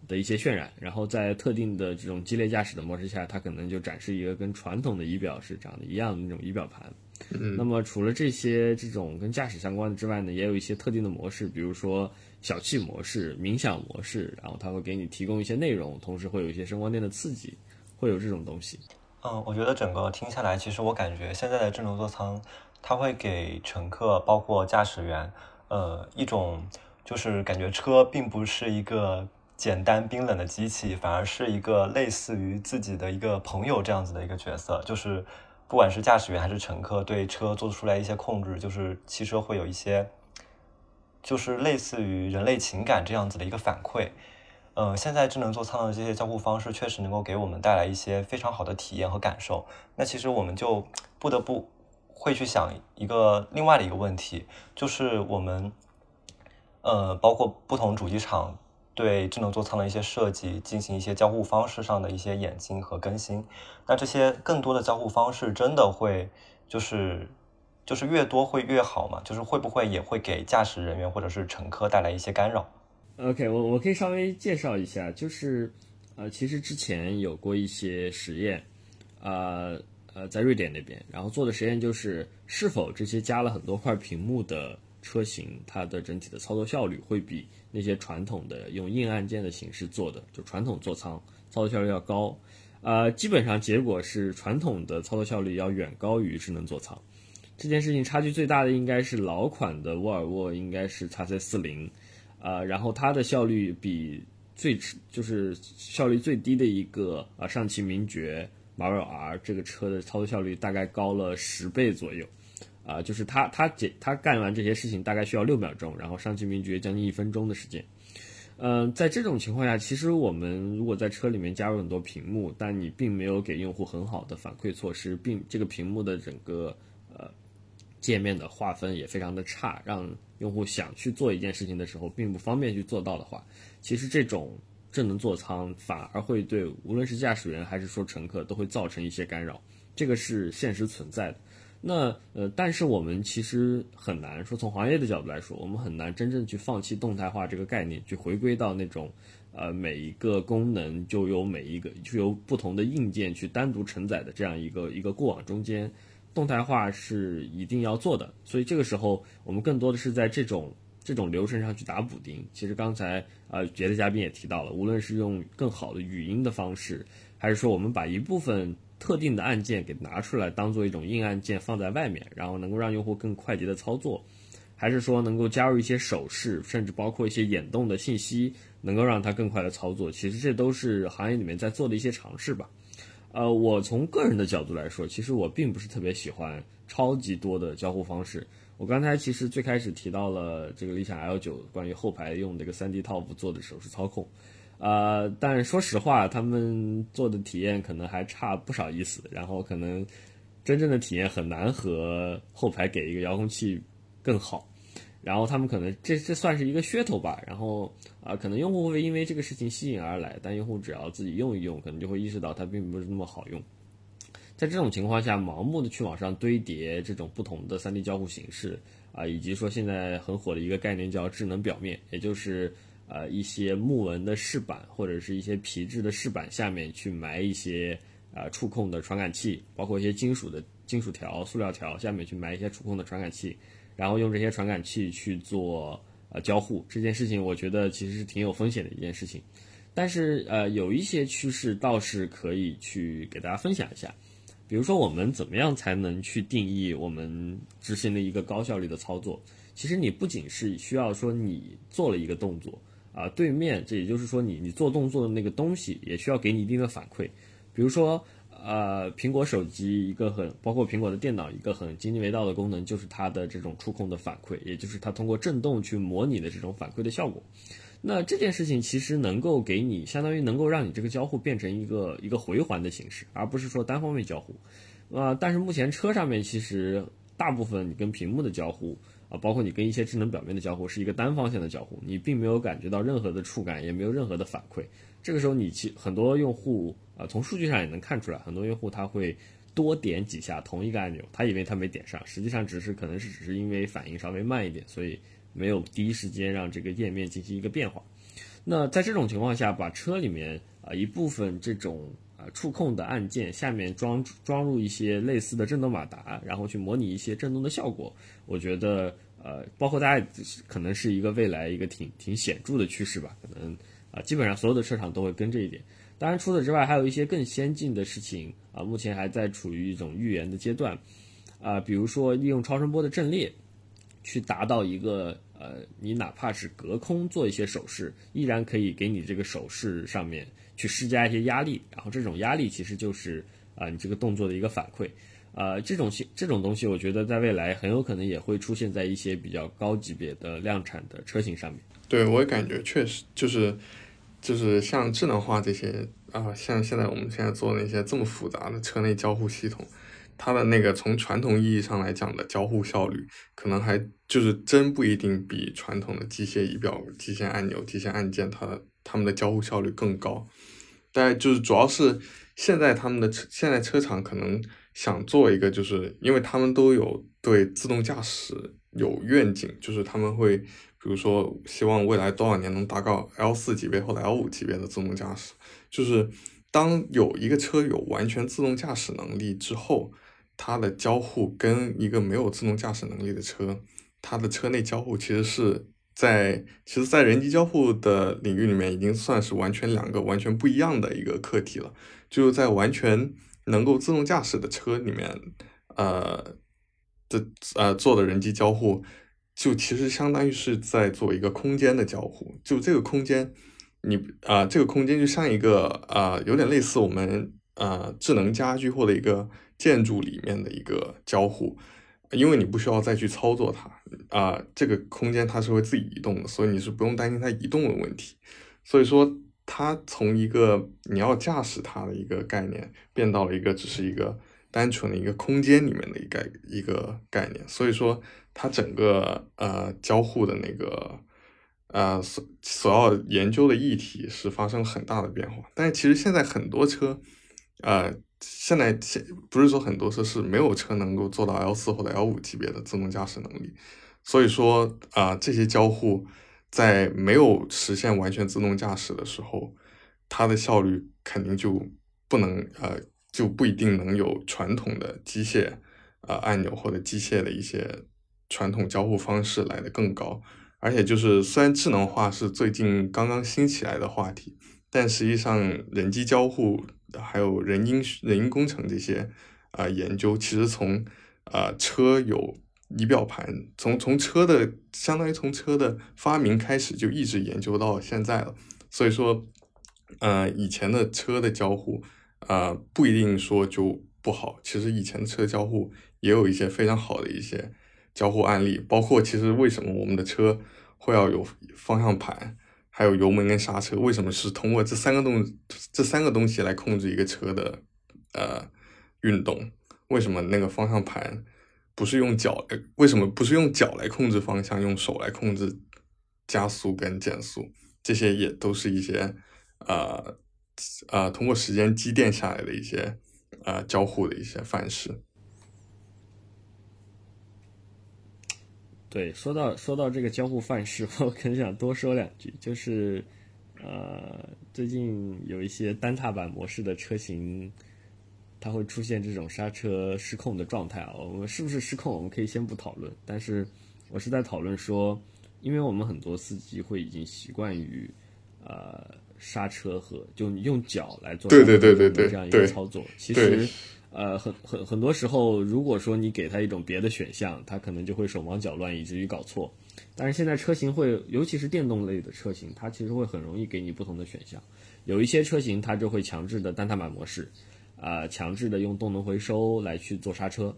的一些渲染。然后在特定的这种激烈驾驶的模式下，它可能就展示一个跟传统的仪表是长得一样的那种仪表盘。嗯。那么除了这些这种跟驾驶相关的之外呢，也有一些特定的模式，比如说小憩模式、冥想模式，然后它会给你提供一些内容，同时会有一些声光电的刺激，会有这种东西。嗯，我觉得整个听下来，其实我感觉现在的智能座舱，它会给乘客，包括驾驶员，呃，一种就是感觉车并不是一个简单冰冷的机器，反而是一个类似于自己的一个朋友这样子的一个角色，就是不管是驾驶员还是乘客，对车做出来一些控制，就是汽车会有一些，就是类似于人类情感这样子的一个反馈。呃，现在智能座舱的这些交互方式确实能够给我们带来一些非常好的体验和感受。那其实我们就不得不会去想一个另外的一个问题，就是我们呃，包括不同主机厂对智能座舱的一些设计进行一些交互方式上的一些演进和更新。那这些更多的交互方式真的会就是就是越多会越好嘛？就是会不会也会给驾驶人员或者是乘客带来一些干扰 OK，我我可以稍微介绍一下，就是呃，其实之前有过一些实验，呃呃，在瑞典那边，然后做的实验就是是否这些加了很多块屏幕的车型，它的整体的操作效率会比那些传统的用硬按键的形式做的，就传统座舱操作效率要高。呃，基本上结果是传统的操作效率要远高于智能座舱。这件事情差距最大的应该是老款的沃尔沃，应该是 x C 四零。呃，然后它的效率比最，就是效率最低的一个啊，上汽名爵马威尔。这个车的操作效率大概高了十倍左右啊，就是它它这它干完这些事情大概需要六秒钟，然后上汽名爵将近一分钟的时间。嗯，在这种情况下，其实我们如果在车里面加入很多屏幕，但你并没有给用户很好的反馈措施，并这个屏幕的整个呃界面的划分也非常的差，让。用户想去做一件事情的时候并不方便去做到的话，其实这种。智能座舱反而会对无论是驾驶员还是说乘客都会造成一些干扰，这个是现实存在的。那呃，但是我们其实很难说从行业的角度来说，我们很难真正去放弃动态化这个概念，去回归到那种呃每一个功能就由每一个就由不同的硬件去单独承载的这样一个一个过往中间，动态化是一定要做的。所以这个时候，我们更多的是在这种。这种流程上去打补丁，其实刚才呃别的嘉宾也提到了，无论是用更好的语音的方式，还是说我们把一部分特定的按键给拿出来当做一种硬按键放在外面，然后能够让用户更快捷的操作，还是说能够加入一些手势，甚至包括一些眼动的信息，能够让它更快的操作，其实这都是行业里面在做的一些尝试吧。呃，我从个人的角度来说，其实我并不是特别喜欢超级多的交互方式。我刚才其实最开始提到了这个理想 L 九关于后排用这个 3D TOP 做的手势操控，呃，但说实话，他们做的体验可能还差不少意思，然后可能真正的体验很难和后排给一个遥控器更好，然后他们可能这这算是一个噱头吧，然后啊，可能用户会因为这个事情吸引而来，但用户只要自己用一用，可能就会意识到它并不是那么好用。在这种情况下，盲目的去往上堆叠这种不同的 3D 交互形式啊，以及说现在很火的一个概念叫智能表面，也就是呃一些木纹的饰板或者是一些皮质的饰板下面去埋一些啊触控的传感器，包括一些金属的金属条、塑料条下面去埋一些触控的传感器，然后用这些传感器去做呃交互。这件事情我觉得其实是挺有风险的一件事情，但是呃有一些趋势倒是可以去给大家分享一下。比如说，我们怎么样才能去定义我们执行的一个高效率的操作？其实你不仅是需要说你做了一个动作啊，对面这也就是说你你做动作的那个东西也需要给你一定的反馈。比如说，呃，苹果手机一个很包括苹果的电脑一个很津津乐道的功能就是它的这种触控的反馈，也就是它通过震动去模拟的这种反馈的效果。那这件事情其实能够给你，相当于能够让你这个交互变成一个一个回环的形式，而不是说单方面交互。啊，但是目前车上面其实大部分你跟屏幕的交互啊，包括你跟一些智能表面的交互，是一个单方向的交互，你并没有感觉到任何的触感，也没有任何的反馈。这个时候你其很多用户啊，从数据上也能看出来，很多用户他会多点几下同一个按钮，他以为他没点上，实际上只是可能是只是因为反应稍微慢一点，所以。没有第一时间让这个页面进行一个变化，那在这种情况下，把车里面啊一部分这种啊触控的按键下面装装入一些类似的震动马达，然后去模拟一些震动的效果，我觉得呃，包括大家可能是一个未来一个挺挺显著的趋势吧，可能啊基本上所有的车厂都会跟这一点。当然，除此之外，还有一些更先进的事情啊，目前还在处于一种预言的阶段啊，比如说利用超声波的阵列。去达到一个呃，你哪怕是隔空做一些手势，依然可以给你这个手势上面去施加一些压力，然后这种压力其实就是啊你这个动作的一个反馈，呃这种这种东西，我觉得在未来很有可能也会出现在一些比较高级别的量产的车型上面。对我也感觉确实就是就是像智能化这些啊，像现在我们现在做那些这么复杂的车内交互系统。它的那个从传统意义上来讲的交互效率，可能还就是真不一定比传统的机械仪表、机械按钮、机械按键，它的它们的交互效率更高。但就是主要是现在他们的车，现在车厂可能想做一个，就是因为他们都有对自动驾驶有愿景，就是他们会比如说希望未来多少年能达到 L 四级别或者 L 五级别的自动驾驶，就是。当有一个车有完全自动驾驶能力之后，它的交互跟一个没有自动驾驶能力的车，它的车内交互其实是在其实，在人机交互的领域里面，已经算是完全两个完全不一样的一个课题了。就是在完全能够自动驾驶的车里面，呃的呃做的人机交互，就其实相当于是在做一个空间的交互。就这个空间，你啊，这个空间就像一个啊，有点类似我们啊智能家居或者一个建筑里面的一个交互，因为你不需要再去操作它啊，这个空间它是会自己移动的，所以你是不用担心它移动的问题。所以说。它从一个你要驾驶它的一个概念，变到了一个只是一个单纯的一个空间里面的一个一个概念，所以说它整个呃交互的那个呃所所要研究的议题是发生很大的变化。但是其实现在很多车，呃，现在现不是说很多车是没有车能够做到 L 四或者 L 五级别的自动驾驶能力，所以说啊这些交互。在没有实现完全自动驾驶的时候，它的效率肯定就不能呃就不一定能有传统的机械呃按钮或者机械的一些传统交互方式来的更高。而且就是虽然智能化是最近刚刚兴起来的话题，但实际上人机交互还有人因人因工程这些啊研究，其实从啊车有。仪表盘从从车的相当于从车的发明开始就一直研究到现在了，所以说，呃，以前的车的交互，呃，不一定说就不好。其实以前的车交互也有一些非常好的一些交互案例，包括其实为什么我们的车会要有方向盘，还有油门跟刹车，为什么是通过这三个东这三个东西来控制一个车的呃运动？为什么那个方向盘？不是用脚来，为什么不是用脚来控制方向，用手来控制加速跟减速？这些也都是一些呃呃通过时间积淀下来的一些呃交互的一些范式。对，说到说到这个交互范式，我很想多说两句，就是呃最近有一些单踏板模式的车型。它会出现这种刹车失控的状态啊，我们是不是失控？我们可以先不讨论。但是我是在讨论说，因为我们很多司机会已经习惯于呃刹车和就用脚来做对对对对对这样一个操作。其实呃很很很多时候，如果说你给他一种别的选项，他可能就会手忙脚乱，以至于搞错。但是现在车型会，尤其是电动类的车型，它其实会很容易给你不同的选项。有一些车型它就会强制的单踏板模式。呃，强制的用动能回收来去做刹车，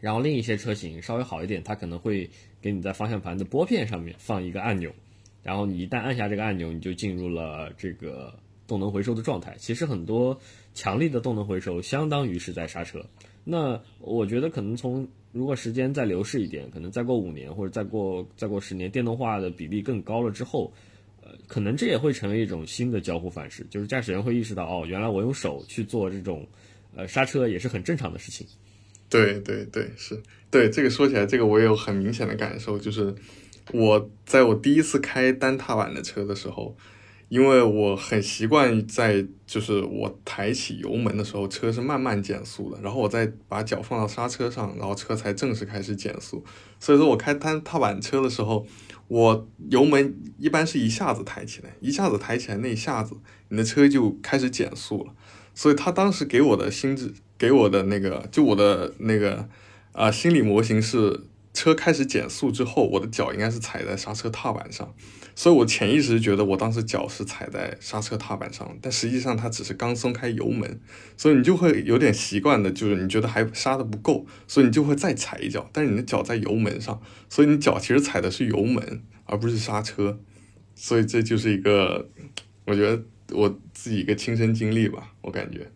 然后另一些车型稍微好一点，它可能会给你在方向盘的拨片上面放一个按钮，然后你一旦按下这个按钮，你就进入了这个动能回收的状态。其实很多强力的动能回收相当于是在刹车。那我觉得可能从如果时间再流逝一点，可能再过五年或者再过再过十年，电动化的比例更高了之后。呃可能这也会成为一种新的交互方式，就是驾驶员会意识到，哦，原来我用手去做这种，呃，刹车也是很正常的事情。对对对，是对这个说起来，这个我也有很明显的感受，就是我在我第一次开单踏板的车的时候，因为我很习惯在就是我抬起油门的时候，车是慢慢减速的，然后我再把脚放到刹车上，然后车才正式开始减速。所以说我开单踏板车的时候。我油门一般是一下子抬起来，一下子抬起来那一下子，你的车就开始减速了。所以他当时给我的心智，给我的那个，就我的那个啊心理模型是，车开始减速之后，我的脚应该是踩在刹车踏板上。所以我潜意识觉得我当时脚是踩在刹车踏板上，但实际上它只是刚松开油门，所以你就会有点习惯的，就是你觉得还刹的不够，所以你就会再踩一脚，但是你的脚在油门上，所以你脚其实踩的是油门而不是刹车，所以这就是一个，我觉得我自己一个亲身经历吧，我感觉。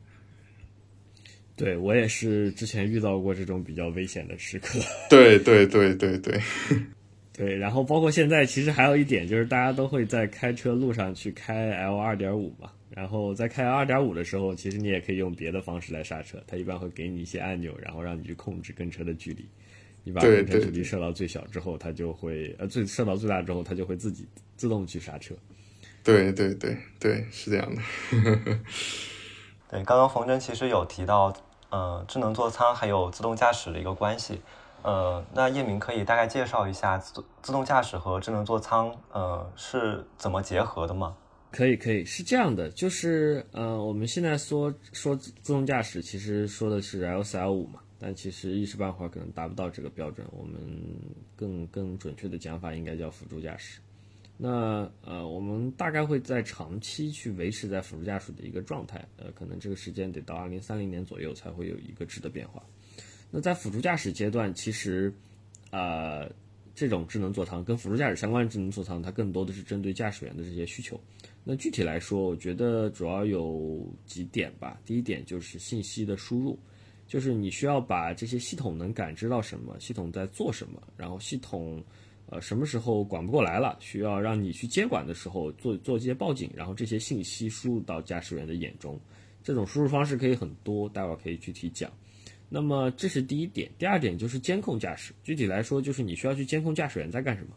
对我也是之前遇到过这种比较危险的时刻。对对对对对。对，然后包括现在，其实还有一点就是，大家都会在开车路上去开 L 二点五嘛。然后在开 L 二点五的时候，其实你也可以用别的方式来刹车。它一般会给你一些按钮，然后让你去控制跟车的距离。你把跟车距离设到最小之后，它就会呃最设到最大之后，它就会自己自动去刹车。对对对对，是这样的。对，刚刚冯真其实有提到，呃，智能座舱还有自动驾驶的一个关系。呃，那叶明可以大概介绍一下自自动驾驶和智能座舱，呃，是怎么结合的吗？可以，可以，是这样的，就是呃，我们现在说说自动驾驶，其实说的是 L 四 L 五嘛，但其实一时半会儿可能达不到这个标准。我们更更准确的讲法应该叫辅助驾驶。那呃，我们大概会在长期去维持在辅助驾驶的一个状态，呃，可能这个时间得到二零三零年左右才会有一个质的变化。那在辅助驾驶阶段，其实，呃，这种智能座舱跟辅助驾驶相关的智能座舱，它更多的是针对驾驶员的这些需求。那具体来说，我觉得主要有几点吧。第一点就是信息的输入，就是你需要把这些系统能感知到什么，系统在做什么，然后系统，呃，什么时候管不过来了，需要让你去接管的时候，做做这些报警，然后这些信息输入到驾驶员的眼中。这种输入方式可以很多，待会儿可以具体讲。那么这是第一点，第二点就是监控驾驶。具体来说，就是你需要去监控驾驶员在干什么。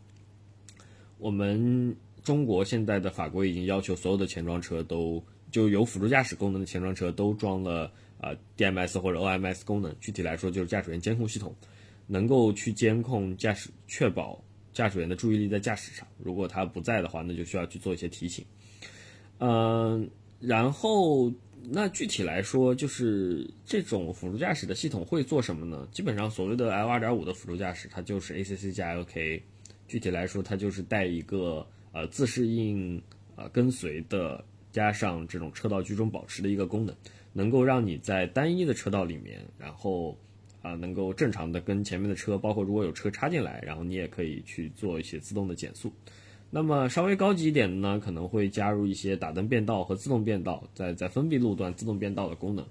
我们中国现在的法规已经要求所有的前装车都就有辅助驾驶功能的前装车都装了啊 DMS 或者 OMS 功能。具体来说，就是驾驶员监控系统能够去监控驾驶，确保驾驶员的注意力在驾驶上。如果他不在的话，那就需要去做一些提醒。嗯，然后。那具体来说，就是这种辅助驾驶的系统会做什么呢？基本上所谓的 L 二点五的辅助驾驶，它就是 ACC 加 LK。具体来说，它就是带一个呃自适应呃跟随的，加上这种车道居中保持的一个功能，能够让你在单一的车道里面，然后啊能够正常的跟前面的车，包括如果有车插进来，然后你也可以去做一些自动的减速。那么稍微高级一点的呢，可能会加入一些打灯变道和自动变道，在在封闭路段自动变道的功能，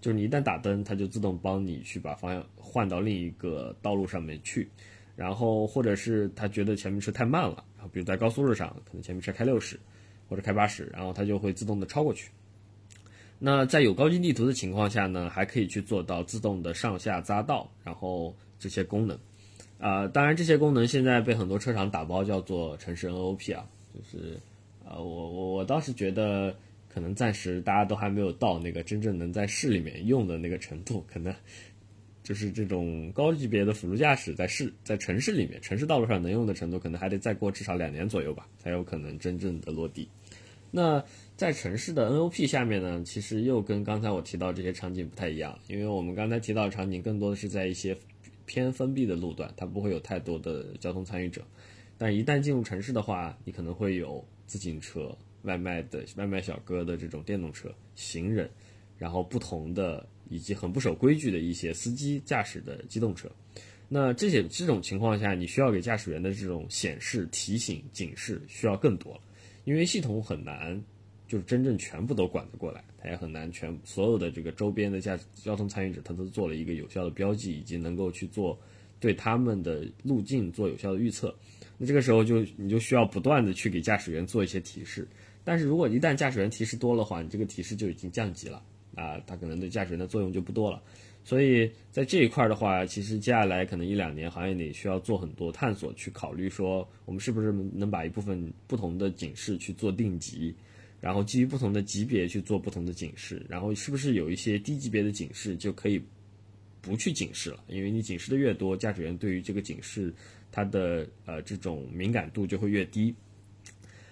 就是你一旦打灯，它就自动帮你去把方向换到另一个道路上面去，然后或者是他觉得前面车太慢了，然后比如在高速路上，可能前面车开六十或者开八十，然后它就会自动的超过去。那在有高精地图的情况下呢，还可以去做到自动的上下匝道，然后这些功能。啊，当然这些功能现在被很多车厂打包叫做城市 NOP 啊，就是，呃，我我我倒是觉得可能暂时大家都还没有到那个真正能在市里面用的那个程度，可能就是这种高级别的辅助驾驶在市在城市里面城市道路上能用的程度，可能还得再过至少两年左右吧，才有可能真正的落地。那在城市的 NOP 下面呢，其实又跟刚才我提到这些场景不太一样，因为我们刚才提到的场景更多的是在一些。偏封闭的路段，它不会有太多的交通参与者，但一旦进入城市的话，你可能会有自行车、外卖的外卖小哥的这种电动车、行人，然后不同的以及很不守规矩的一些司机驾驶的机动车。那这些这种情况下，你需要给驾驶员的这种显示、提醒、警示需要更多了，因为系统很难。就是真正全部都管得过来，它也很难全所有的这个周边的驾交通参与者，他都做了一个有效的标记，以及能够去做对他们的路径做有效的预测。那这个时候就你就需要不断的去给驾驶员做一些提示。但是如果一旦驾驶员提示多了话，你这个提示就已经降级了啊，它可能对驾驶员的作用就不多了。所以在这一块的话，其实接下来可能一两年行业里需要做很多探索，去考虑说我们是不是能把一部分不同的警示去做定级。然后基于不同的级别去做不同的警示，然后是不是有一些低级别的警示就可以不去警示了？因为你警示的越多，驾驶员对于这个警示它的呃这种敏感度就会越低。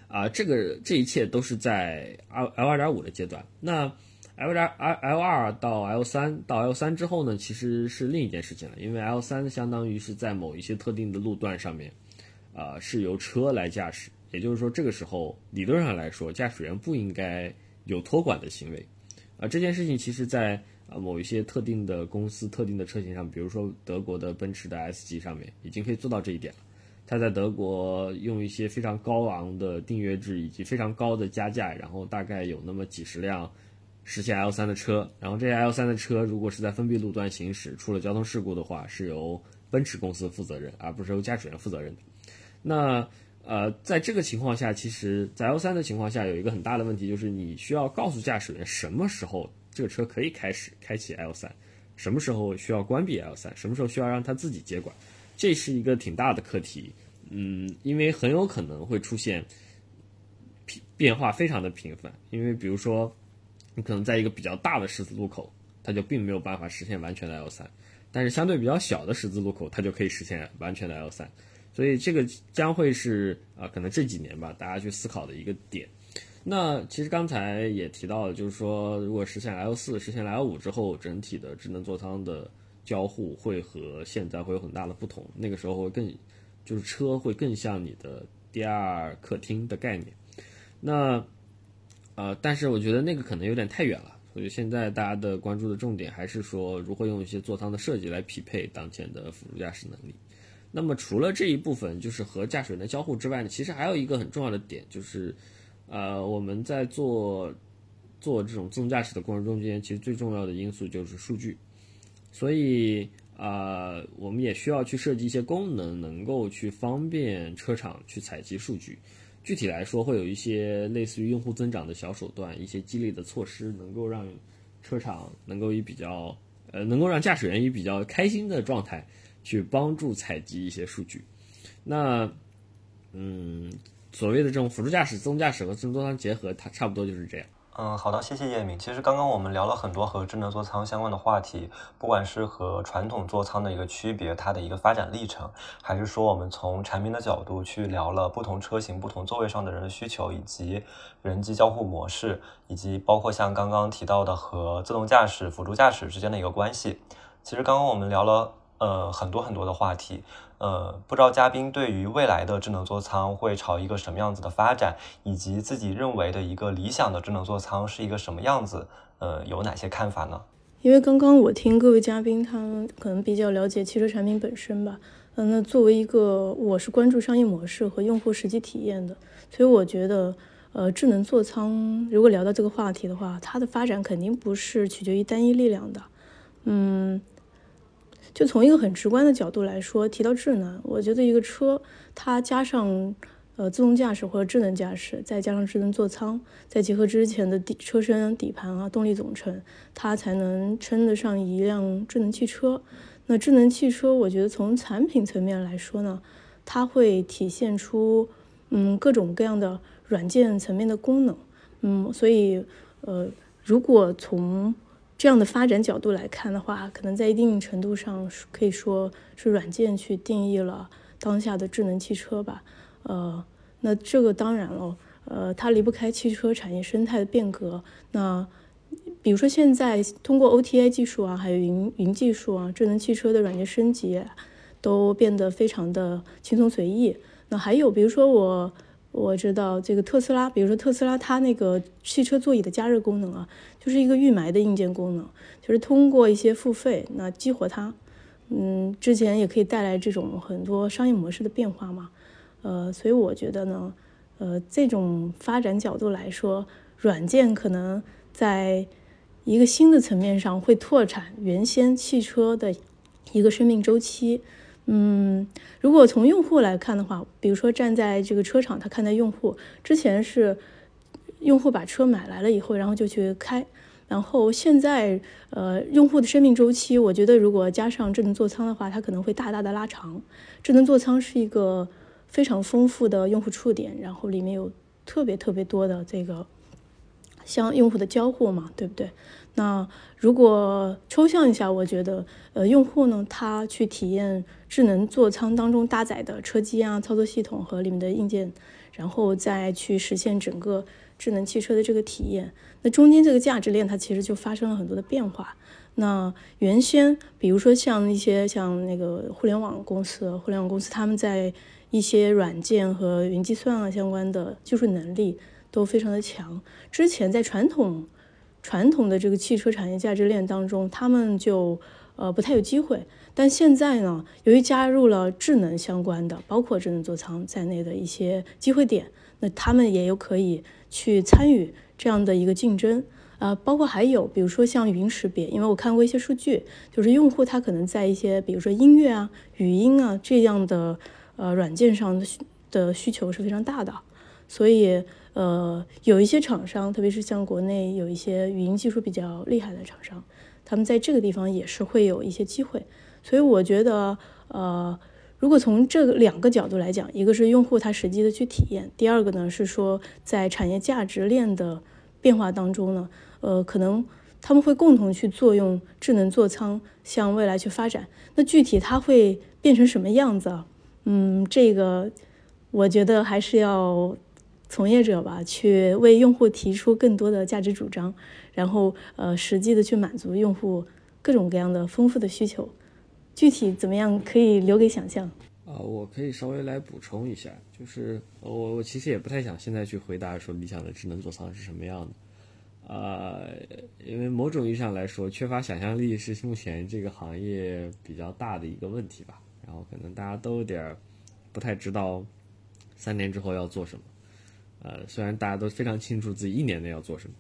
啊，这个这一切都是在 L L 二点五的阶段。那 L 点 L L 二到 L 三到 L 三之后呢，其实是另一件事情了，因为 L 三相当于是在某一些特定的路段上面，啊是由车来驾驶。也就是说，这个时候理论上来说，驾驶员不应该有托管的行为，啊，这件事情其实，在啊某一些特定的公司、特定的车型上，比如说德国的奔驰的 S 级上面，已经可以做到这一点了。它在德国用一些非常高昂的订阅制以及非常高的加价，然后大概有那么几十辆实现 L3 的车，然后这些 L3 的车如果是在封闭路段行驶，出了交通事故的话，是由奔驰公司负责任，而不是由驾驶员负责任的。那呃，在这个情况下，其实，在 L 三的情况下，有一个很大的问题，就是你需要告诉驾驶员什么时候这个车可以开始开启 L 三，什么时候需要关闭 L 三，什么时候需要让它自己接管，这是一个挺大的课题。嗯，因为很有可能会出现变化非常的频繁，因为比如说，你可能在一个比较大的十字路口，它就并没有办法实现完全的 L 三，但是相对比较小的十字路口，它就可以实现完全的 L 三。所以这个将会是啊，可能这几年吧，大家去思考的一个点。那其实刚才也提到了，就是说，如果实现 L 四、实现 L 五之后，整体的智能座舱的交互会和现在会有很大的不同。那个时候会更，就是车会更像你的第二客厅的概念。那呃，但是我觉得那个可能有点太远了。所以现在大家的关注的重点还是说，如何用一些座舱的设计来匹配当前的辅助驾驶能力。那么除了这一部分，就是和驾驶员的交互之外呢，其实还有一个很重要的点就是。呃，我们在做做这种自动驾驶的过程中间，其实最重要的因素就是数据，所以啊，我们也需要去设计一些功能，能够去方便车厂去采集数据。具体来说，会有一些类似于用户增长的小手段，一些激励的措施，能够让车厂能够以比较呃，能够让驾驶员以比较开心的状态去帮助采集一些数据。那嗯。所谓的这种辅助驾驶、自动驾驶和自动座舱结合，它差不多就是这样。嗯，好的，谢谢叶敏。其实刚刚我们聊了很多和智能座舱相关的话题，不管是和传统座舱的一个区别，它的一个发展历程，还是说我们从产品的角度去聊了不同车型、不同座位上的人的需求，以及人机交互模式，以及包括像刚刚提到的和自动驾驶、辅助驾驶之间的一个关系。其实刚刚我们聊了呃很多很多的话题。呃，不知道嘉宾对于未来的智能座舱会朝一个什么样子的发展，以及自己认为的一个理想的智能座舱是一个什么样子，呃，有哪些看法呢？因为刚刚我听各位嘉宾，他们可能比较了解汽车产品本身吧。嗯，那作为一个我是关注商业模式和用户实际体验的，所以我觉得，呃，智能座舱如果聊到这个话题的话，它的发展肯定不是取决于单一力量的。嗯。就从一个很直观的角度来说，提到智能，我觉得一个车它加上呃自动驾驶或者智能驾驶，再加上智能座舱，再结合之前的底车身、底盘啊、动力总成，它才能称得上一辆智能汽车。那智能汽车，我觉得从产品层面来说呢，它会体现出嗯各种各样的软件层面的功能，嗯，所以呃如果从这样的发展角度来看的话，可能在一定程度上可以说是软件去定义了当下的智能汽车吧。呃，那这个当然了，呃，它离不开汽车产业生态的变革。那比如说现在通过 OTA 技术啊，还有云云技术啊，智能汽车的软件升级都变得非常的轻松随意。那还有比如说我。我知道这个特斯拉，比如说特斯拉，它那个汽车座椅的加热功能啊，就是一个预埋的硬件功能，就是通过一些付费那激活它。嗯，之前也可以带来这种很多商业模式的变化嘛。呃，所以我觉得呢，呃，这种发展角度来说，软件可能在一个新的层面上会拓展原先汽车的一个生命周期。嗯，如果从用户来看的话，比如说站在这个车厂，他看待用户之前是用户把车买来了以后，然后就去开，然后现在呃用户的生命周期，我觉得如果加上智能座舱的话，它可能会大大的拉长。智能座舱是一个非常丰富的用户触点，然后里面有特别特别多的这个像用户的交互嘛，对不对？那如果抽象一下，我觉得，呃，用户呢，他去体验智能座舱当中搭载的车机啊、操作系统和里面的硬件，然后再去实现整个智能汽车的这个体验。那中间这个价值链，它其实就发生了很多的变化。那原先，比如说像一些像那个互联网公司、互联网公司，他们在一些软件和云计算啊相关的技术能力都非常的强。之前在传统传统的这个汽车产业价值链当中，他们就呃不太有机会。但现在呢，由于加入了智能相关的，包括智能座舱在内的一些机会点，那他们也有可以去参与这样的一个竞争啊。包括还有，比如说像语音识别，因为我看过一些数据，就是用户他可能在一些比如说音乐啊、语音啊这样的呃软件上的的需求是非常大的，所以。呃，有一些厂商，特别是像国内有一些语音技术比较厉害的厂商，他们在这个地方也是会有一些机会。所以我觉得，呃，如果从这两个角度来讲，一个是用户他实际的去体验，第二个呢是说在产业价值链的变化当中呢，呃，可能他们会共同去作用智能座舱向未来去发展。那具体它会变成什么样子？嗯，这个我觉得还是要从业者吧，去为用户提出更多的价值主张，然后呃，实际的去满足用户各种各样的丰富的需求。具体怎么样，可以留给想象。啊，我可以稍微来补充一下，就是我我其实也不太想现在去回答说理想的智能座舱是什么样的，啊，因为某种意义上来说，缺乏想象力是目前这个行业比较大的一个问题吧。然后可能大家都有点不太知道三年之后要做什么，呃，虽然大家都非常清楚自己一年内要做什么。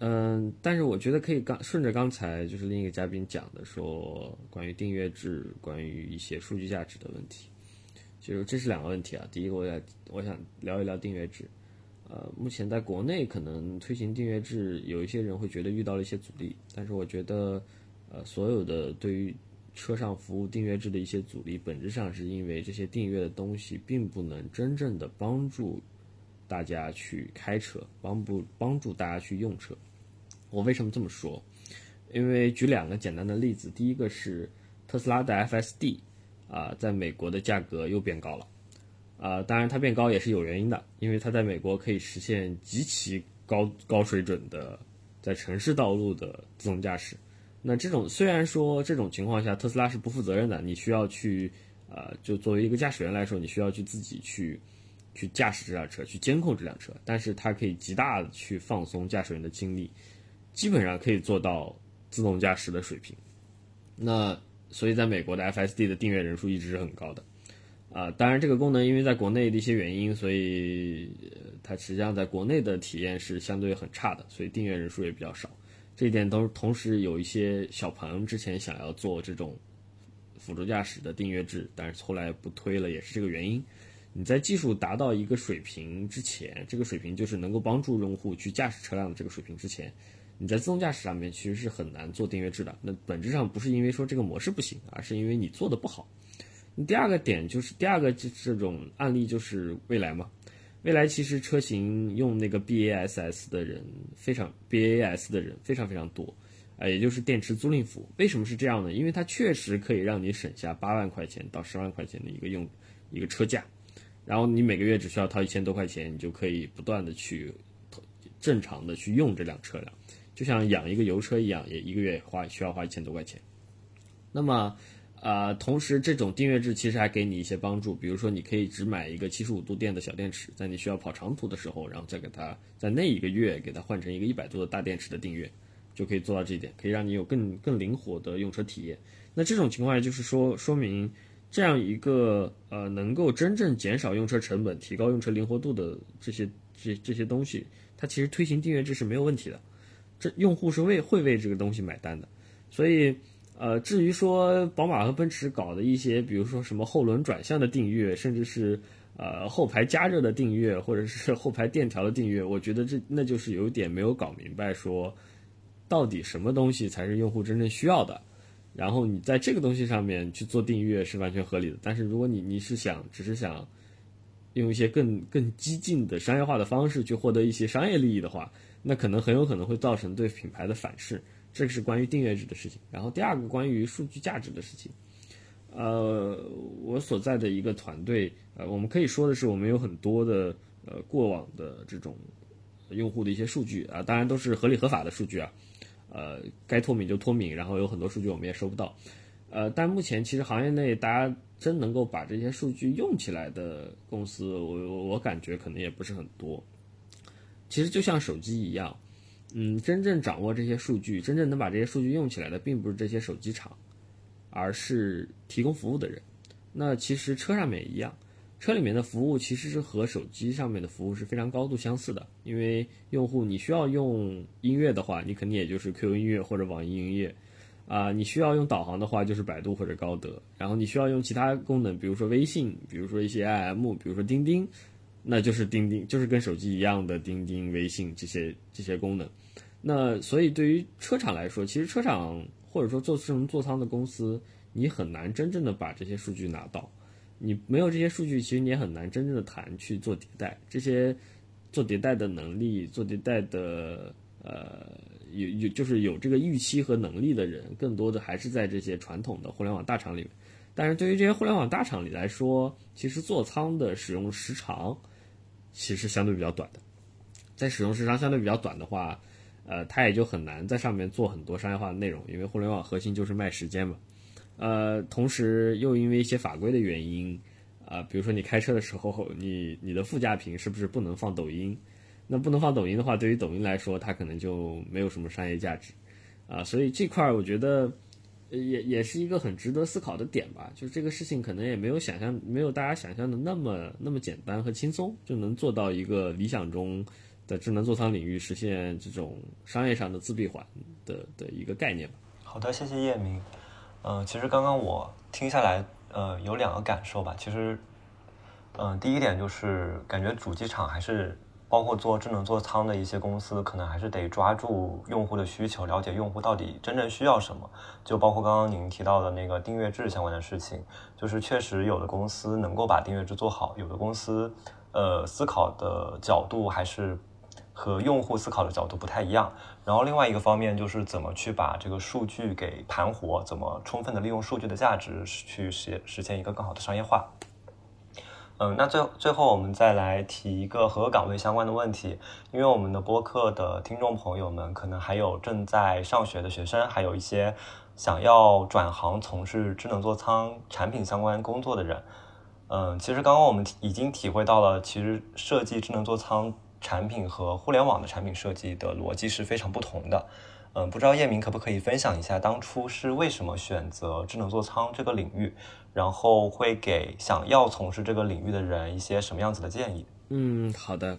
嗯，但是我觉得可以刚顺着刚才就是另一个嘉宾讲的说关于订阅制、关于一些数据价值的问题，就是这是两个问题啊。第一个，我想我想聊一聊订阅制。呃，目前在国内可能推行订阅制，有一些人会觉得遇到了一些阻力，但是我觉得，呃，所有的对于车上服务订阅制的一些阻力，本质上是因为这些订阅的东西并不能真正的帮助大家去开车，帮不帮助大家去用车。我为什么这么说？因为举两个简单的例子，第一个是特斯拉的 FSD，啊，在美国的价格又变高了，啊，当然它变高也是有原因的，因为它在美国可以实现极其高高水准的在城市道路的自动驾驶。那这种虽然说这种情况下特斯拉是不负责任的，你需要去，呃，就作为一个驾驶员来说，你需要去自己去去驾驶这辆车，去监控这辆车，但是它可以极大的去放松驾驶员的精力。基本上可以做到自动驾驶的水平，那所以在美国的 FSD 的订阅人数一直是很高的，啊，当然这个功能因为在国内的一些原因，所以它实际上在国内的体验是相对很差的，所以订阅人数也比较少。这一点都同时有一些小鹏之前想要做这种辅助驾驶的订阅制，但是后来不推了，也是这个原因。你在技术达到一个水平之前，这个水平就是能够帮助用户去驾驶车辆的这个水平之前。你在自动驾驶上面其实是很难做订阅制的，那本质上不是因为说这个模式不行，而是因为你做的不好。第二个点就是第二个这这种案例就是蔚来嘛，蔚来其实车型用那个 BASS 的人非常 BAS 的人非常非常多，啊，也就是电池租赁服务。为什么是这样呢？因为它确实可以让你省下八万块钱到十万块钱的一个用一个车价，然后你每个月只需要掏一千多块钱，你就可以不断的去正常的去用这辆车辆。就像养一个油车一样，也一个月花需要花一千多块钱。那么，呃，同时这种订阅制其实还给你一些帮助，比如说你可以只买一个七十五度电的小电池，在你需要跑长途的时候，然后再给它在那一个月给它换成一个一百度的大电池的订阅，就可以做到这一点，可以让你有更更灵活的用车体验。那这种情况下就是说，说明这样一个呃能够真正减少用车成本、提高用车灵活度的这些这这些东西，它其实推行订阅制是没有问题的。这用户是为会为这个东西买单的，所以，呃，至于说宝马和奔驰搞的一些，比如说什么后轮转向的订阅，甚至是呃后排加热的订阅，或者是 后排电调的订阅，我觉得这那就是有点没有搞明白，说到底什么东西才是用户真正需要的，然后你在这个东西上面去做订阅是完全合理的。但是如果你你是想只是想用一些更更激进的商业化的方式去获得一些商业利益的话，那可能很有可能会造成对品牌的反噬，这个是关于订阅制的事情。然后第二个关于数据价值的事情，呃，我所在的一个团队，呃，我们可以说的是，我们有很多的呃过往的这种用户的一些数据啊，当然都是合理合法的数据啊，呃，该脱敏就脱敏，然后有很多数据我们也收不到，呃，但目前其实行业内大家真能够把这些数据用起来的公司，我我感觉可能也不是很多。其实就像手机一样，嗯，真正掌握这些数据，真正能把这些数据用起来的，并不是这些手机厂，而是提供服务的人。那其实车上面也一样，车里面的服务其实是和手机上面的服务是非常高度相似的。因为用户你需要用音乐的话，你肯定也就是 QQ 音乐或者网易音乐，啊，你需要用导航的话就是百度或者高德，然后你需要用其他功能，比如说微信，比如说一些 IM，比如说钉钉。那就是钉钉，就是跟手机一样的钉钉、微信这些这些功能。那所以对于车厂来说，其实车厂或者说做智能座舱的公司，你很难真正的把这些数据拿到。你没有这些数据，其实你也很难真正的谈去做迭代。这些做迭代的能力，做迭代的呃有有就是有这个预期和能力的人，更多的还是在这些传统的互联网大厂里面。但是对于这些互联网大厂里来说，其实座舱的使用时长其实相对比较短的。在使用时长相对比较短的话，呃，它也就很难在上面做很多商业化的内容，因为互联网核心就是卖时间嘛。呃，同时又因为一些法规的原因，啊，比如说你开车的时候，你你的副驾屏是不是不能放抖音？那不能放抖音的话，对于抖音来说，它可能就没有什么商业价值，啊，所以这块儿我觉得也也是一个很值得思考的点吧。就是这个事情可能也没有想象，没有大家想象的那么那么简单和轻松，就能做到一个理想中的智能座舱领域实现这种商业上的自闭环的的一个概念吧。好的，谢谢叶明。嗯，其实刚刚我听下来，呃，有两个感受吧。其实，嗯，第一点就是感觉主机厂还是包括做智能座舱的一些公司，可能还是得抓住用户的需求，了解用户到底真正需要什么。就包括刚刚您提到的那个订阅制相关的事情，就是确实有的公司能够把订阅制做好，有的公司，呃，思考的角度还是。和用户思考的角度不太一样，然后另外一个方面就是怎么去把这个数据给盘活，怎么充分的利用数据的价值去实实现一个更好的商业化。嗯，那最最后我们再来提一个和岗位相关的问题，因为我们的播客的听众朋友们可能还有正在上学的学生，还有一些想要转行从事智能座舱产品相关工作的人。嗯，其实刚刚我们已经体会到了，其实设计智能座舱。产品和互联网的产品设计的逻辑是非常不同的，嗯，不知道叶明可不可以分享一下当初是为什么选择智能座舱这个领域，然后会给想要从事这个领域的人一些什么样子的建议？嗯，好的。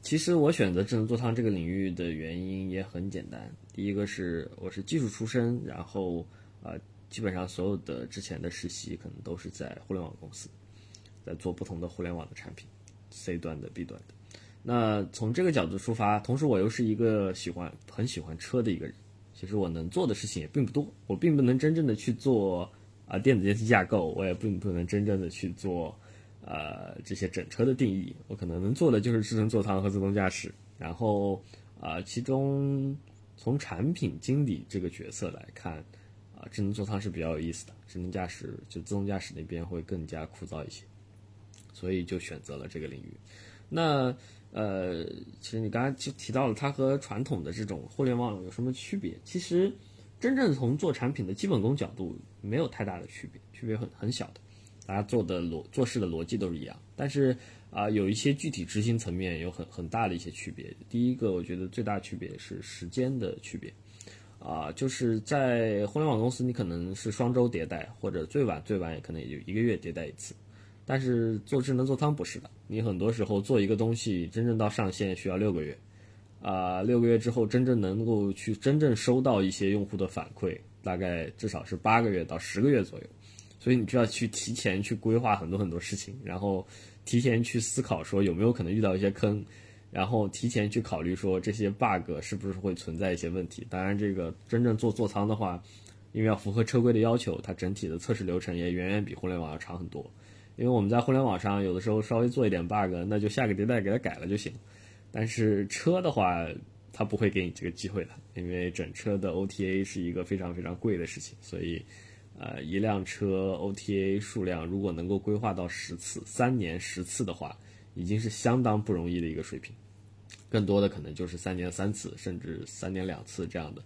其实我选择智能座舱这个领域的原因也很简单，第一个是我是技术出身，然后啊，基本上所有的之前的实习可能都是在互联网公司，在做不同的互联网的产品，C 端的、B 端的。那从这个角度出发，同时我又是一个喜欢很喜欢车的一个人，其实我能做的事情也并不多，我并不能真正的去做啊电子电器架构，我也并不能真正的去做呃这些整车的定义，我可能能做的就是智能座舱和自动驾驶，然后啊其中从产品经理这个角色来看，啊智能座舱是比较有意思的，智能驾驶就自动驾驶那边会更加枯燥一些，所以就选择了这个领域，那。呃，其实你刚才就提到了它和传统的这种互联网有什么区别？其实，真正从做产品的基本功角度没有太大的区别，区别很很小的，大家做的逻做事的逻辑都是一样。但是啊，有一些具体执行层面有很很大的一些区别。第一个，我觉得最大区别是时间的区别，啊，就是在互联网公司，你可能是双周迭代，或者最晚最晚也可能也就一个月迭代一次。但是做智能座舱不是的，你很多时候做一个东西，真正到上线需要六个月，啊，六个月之后真正能够去真正收到一些用户的反馈，大概至少是八个月到十个月左右，所以你就要去提前去规划很多很多事情，然后提前去思考说有没有可能遇到一些坑，然后提前去考虑说这些 bug 是不是会存在一些问题。当然，这个真正做座舱的话，因为要符合车规的要求，它整体的测试流程也远远比互联网要长很多。因为我们在互联网上有的时候稍微做一点 bug，那就下个迭代给它改了就行。但是车的话，它不会给你这个机会的，因为整车的 OTA 是一个非常非常贵的事情。所以，呃，一辆车 OTA 数量如果能够规划到十次，三年十次的话，已经是相当不容易的一个水平。更多的可能就是三年三次，甚至三年两次这样的。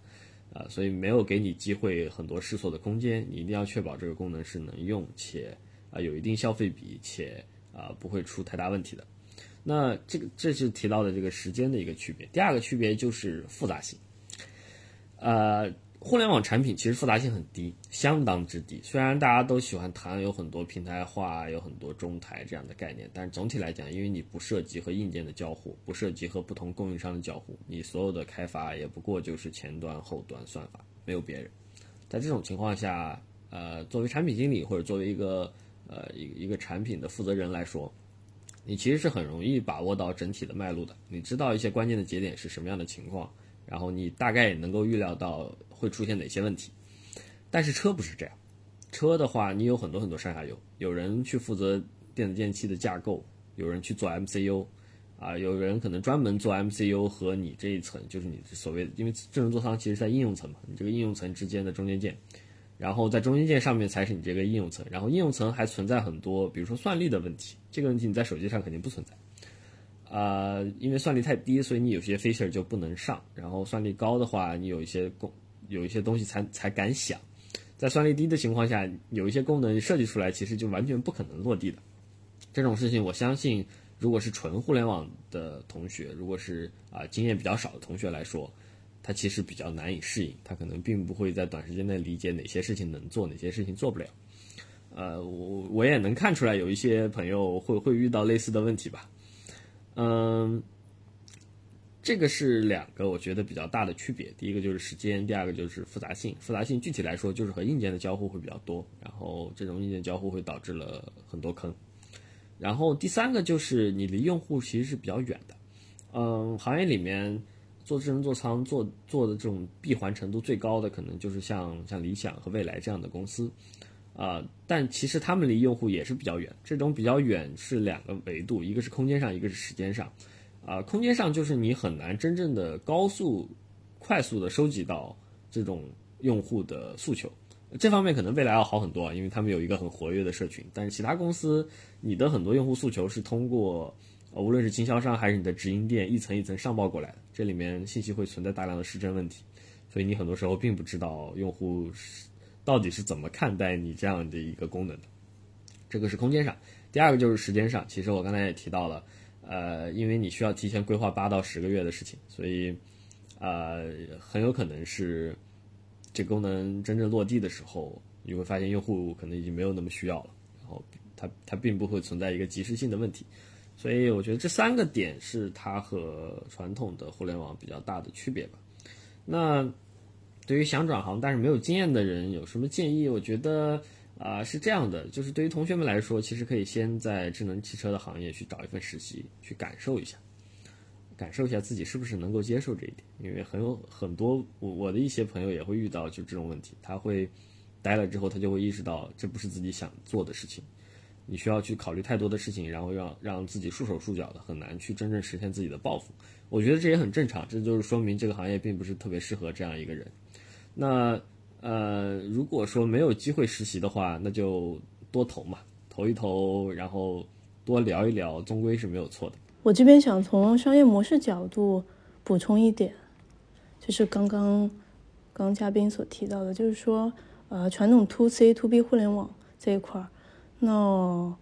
啊，所以没有给你机会很多试错的空间。你一定要确保这个功能是能用且。啊，有一定消费比，且啊不会出太大问题的。那这个这是提到的这个时间的一个区别。第二个区别就是复杂性。呃，互联网产品其实复杂性很低，相当之低。虽然大家都喜欢谈有很多平台化、有很多中台这样的概念，但是总体来讲，因为你不涉及和硬件的交互，不涉及和不同供应商的交互，你所有的开发也不过就是前端、后端算法，没有别人。在这种情况下，呃，作为产品经理或者作为一个呃，一一个产品的负责人来说，你其实是很容易把握到整体的脉络的。你知道一些关键的节点是什么样的情况，然后你大概也能够预料到会出现哪些问题。但是车不是这样，车的话，你有很多很多上下游，有人去负责电子电器的架构，有人去做 MCU，啊，有人可能专门做 MCU 和你这一层，就是你所谓的，因为智能座舱其实在应用层嘛，你这个应用层之间的中间件，然后在中间件上面才是你这个应用层，然后应用层还存在很多，比如说算力的问题，这个问题你在手机上肯定不存在，啊，因为算力太低，所以你有些 feature 就不能上，然后算力高的话，你有一些功有一些东西才才敢想，在算力低的情况下，有一些功能设计出来，其实就完全不可能落地的，这种事情我相信。如果是纯互联网的同学，如果是啊经验比较少的同学来说，他其实比较难以适应，他可能并不会在短时间内理解哪些事情能做，哪些事情做不了。呃，我我也能看出来有一些朋友会会遇到类似的问题吧。嗯，这个是两个我觉得比较大的区别，第一个就是时间，第二个就是复杂性。复杂性具体来说就是和硬件的交互会比较多，然后这种硬件交互会导致了很多坑。然后第三个就是你离用户其实是比较远的，嗯，行业里面做智能座舱做做的这种闭环程度最高的，可能就是像像理想和蔚来这样的公司，啊，但其实他们离用户也是比较远。这种比较远是两个维度，一个是空间上，一个是时间上。啊，空间上就是你很难真正的高速、快速的收集到这种用户的诉求。这方面可能未来要好很多啊，因为他们有一个很活跃的社群。但是其他公司，你的很多用户诉求是通过，无论是经销商还是你的直营店，一层一层上报过来，这里面信息会存在大量的失真问题，所以你很多时候并不知道用户是到底是怎么看待你这样的一个功能的。这个是空间上，第二个就是时间上。其实我刚才也提到了，呃，因为你需要提前规划八到十个月的事情，所以，呃，很有可能是。这功能真正落地的时候，你会发现用户可能已经没有那么需要了，然后它它并不会存在一个及时性的问题，所以我觉得这三个点是它和传统的互联网比较大的区别吧。那对于想转行但是没有经验的人有什么建议？我觉得啊是这样的，就是对于同学们来说，其实可以先在智能汽车的行业去找一份实习，去感受一下。感受一下自己是不是能够接受这一点，因为很有很多我我的一些朋友也会遇到就这种问题，他会待了之后，他就会意识到这不是自己想做的事情，你需要去考虑太多的事情，然后让让自己束手束脚的，很难去真正实现自己的抱负。我觉得这也很正常，这就是说明这个行业并不是特别适合这样一个人。那呃，如果说没有机会实习的话，那就多投嘛，投一投，然后多聊一聊，终归是没有错的。我这边想从商业模式角度补充一点，就是刚刚刚嘉宾所提到的，就是说，呃，传统 to C to B 互联网这一块儿，那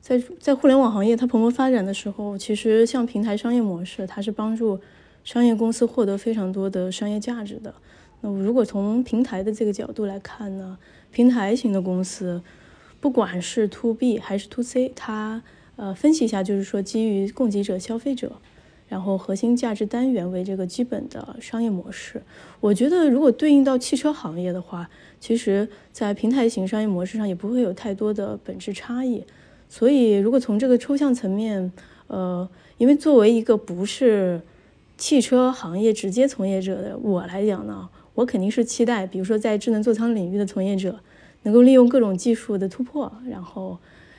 在在互联网行业它蓬勃发展的时候，其实像平台商业模式，它是帮助商业公司获得非常多的商业价值的。那如果从平台的这个角度来看呢，平台型的公司，不管是 to B 还是 to C，它呃，分析一下，就是说基于供给者、消费者，然后核心价值单元为这个基本的商业模式。我觉得，如果对应到汽车行业的话，其实在平台型商业模式上也不会有太多的本质差异。所以，如果从这个抽象层面，呃，因为作为一个不是汽车行业直接从业者的我来讲呢，我肯定是期待，比如说在智能座舱领域的从业者，能够利用各种技术的突破，然后。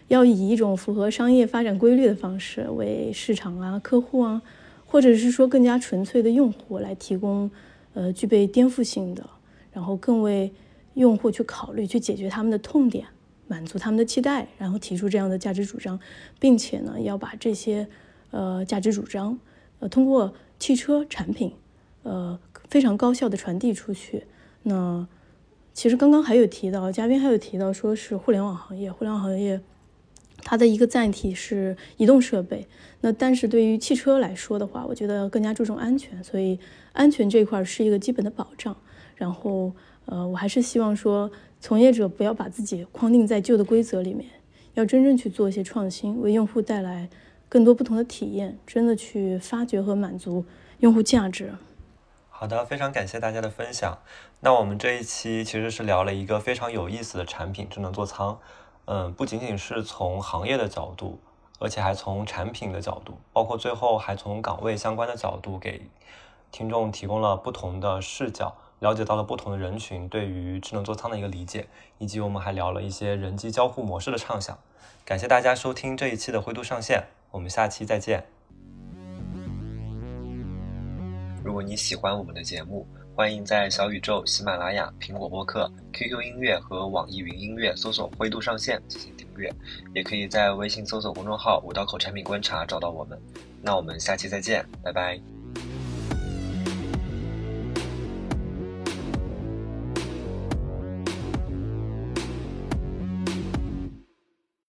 要以一种符合商业发展规律的方式，为市场啊、客户啊，或者是说更加纯粹的用户来提供，呃，具备颠覆性的，然后更为用户去考虑、去解决他们的痛点，满足他们的期待，然后提出这样的价值主张，并且呢，要把这些呃价值主张，呃，通过汽车产品，呃，非常高效的传递出去。那其实刚刚还有提到，嘉宾还有提到，说是互联网行业，互联网行业。它的一个载体是移动设备，那但是对于汽车来说的话，我觉得更加注重安全，所以安全这一块是一个基本的保障。然后，呃，我还是希望说，从业者不要把自己框定在旧的规则里面，要真正去做一些创新，为用户带来更多不同的体验，真的去发掘和满足用户价值。好的，非常感谢大家的分享。那我们这一期其实是聊了一个非常有意思的产品——智能座舱。嗯，不仅仅是从行业的角度，而且还从产品的角度，包括最后还从岗位相关的角度，给听众提供了不同的视角，了解到了不同的人群对于智能座舱的一个理解，以及我们还聊了一些人机交互模式的畅想。感谢大家收听这一期的灰度上线，我们下期再见。如果你喜欢我们的节目，欢迎在小宇宙、喜马拉雅、苹果播客、QQ 音乐和网易云音乐搜索“灰度上线”进行订阅，也可以在微信搜索公众号“五道口产品观察”找到我们。那我们下期再见，拜拜。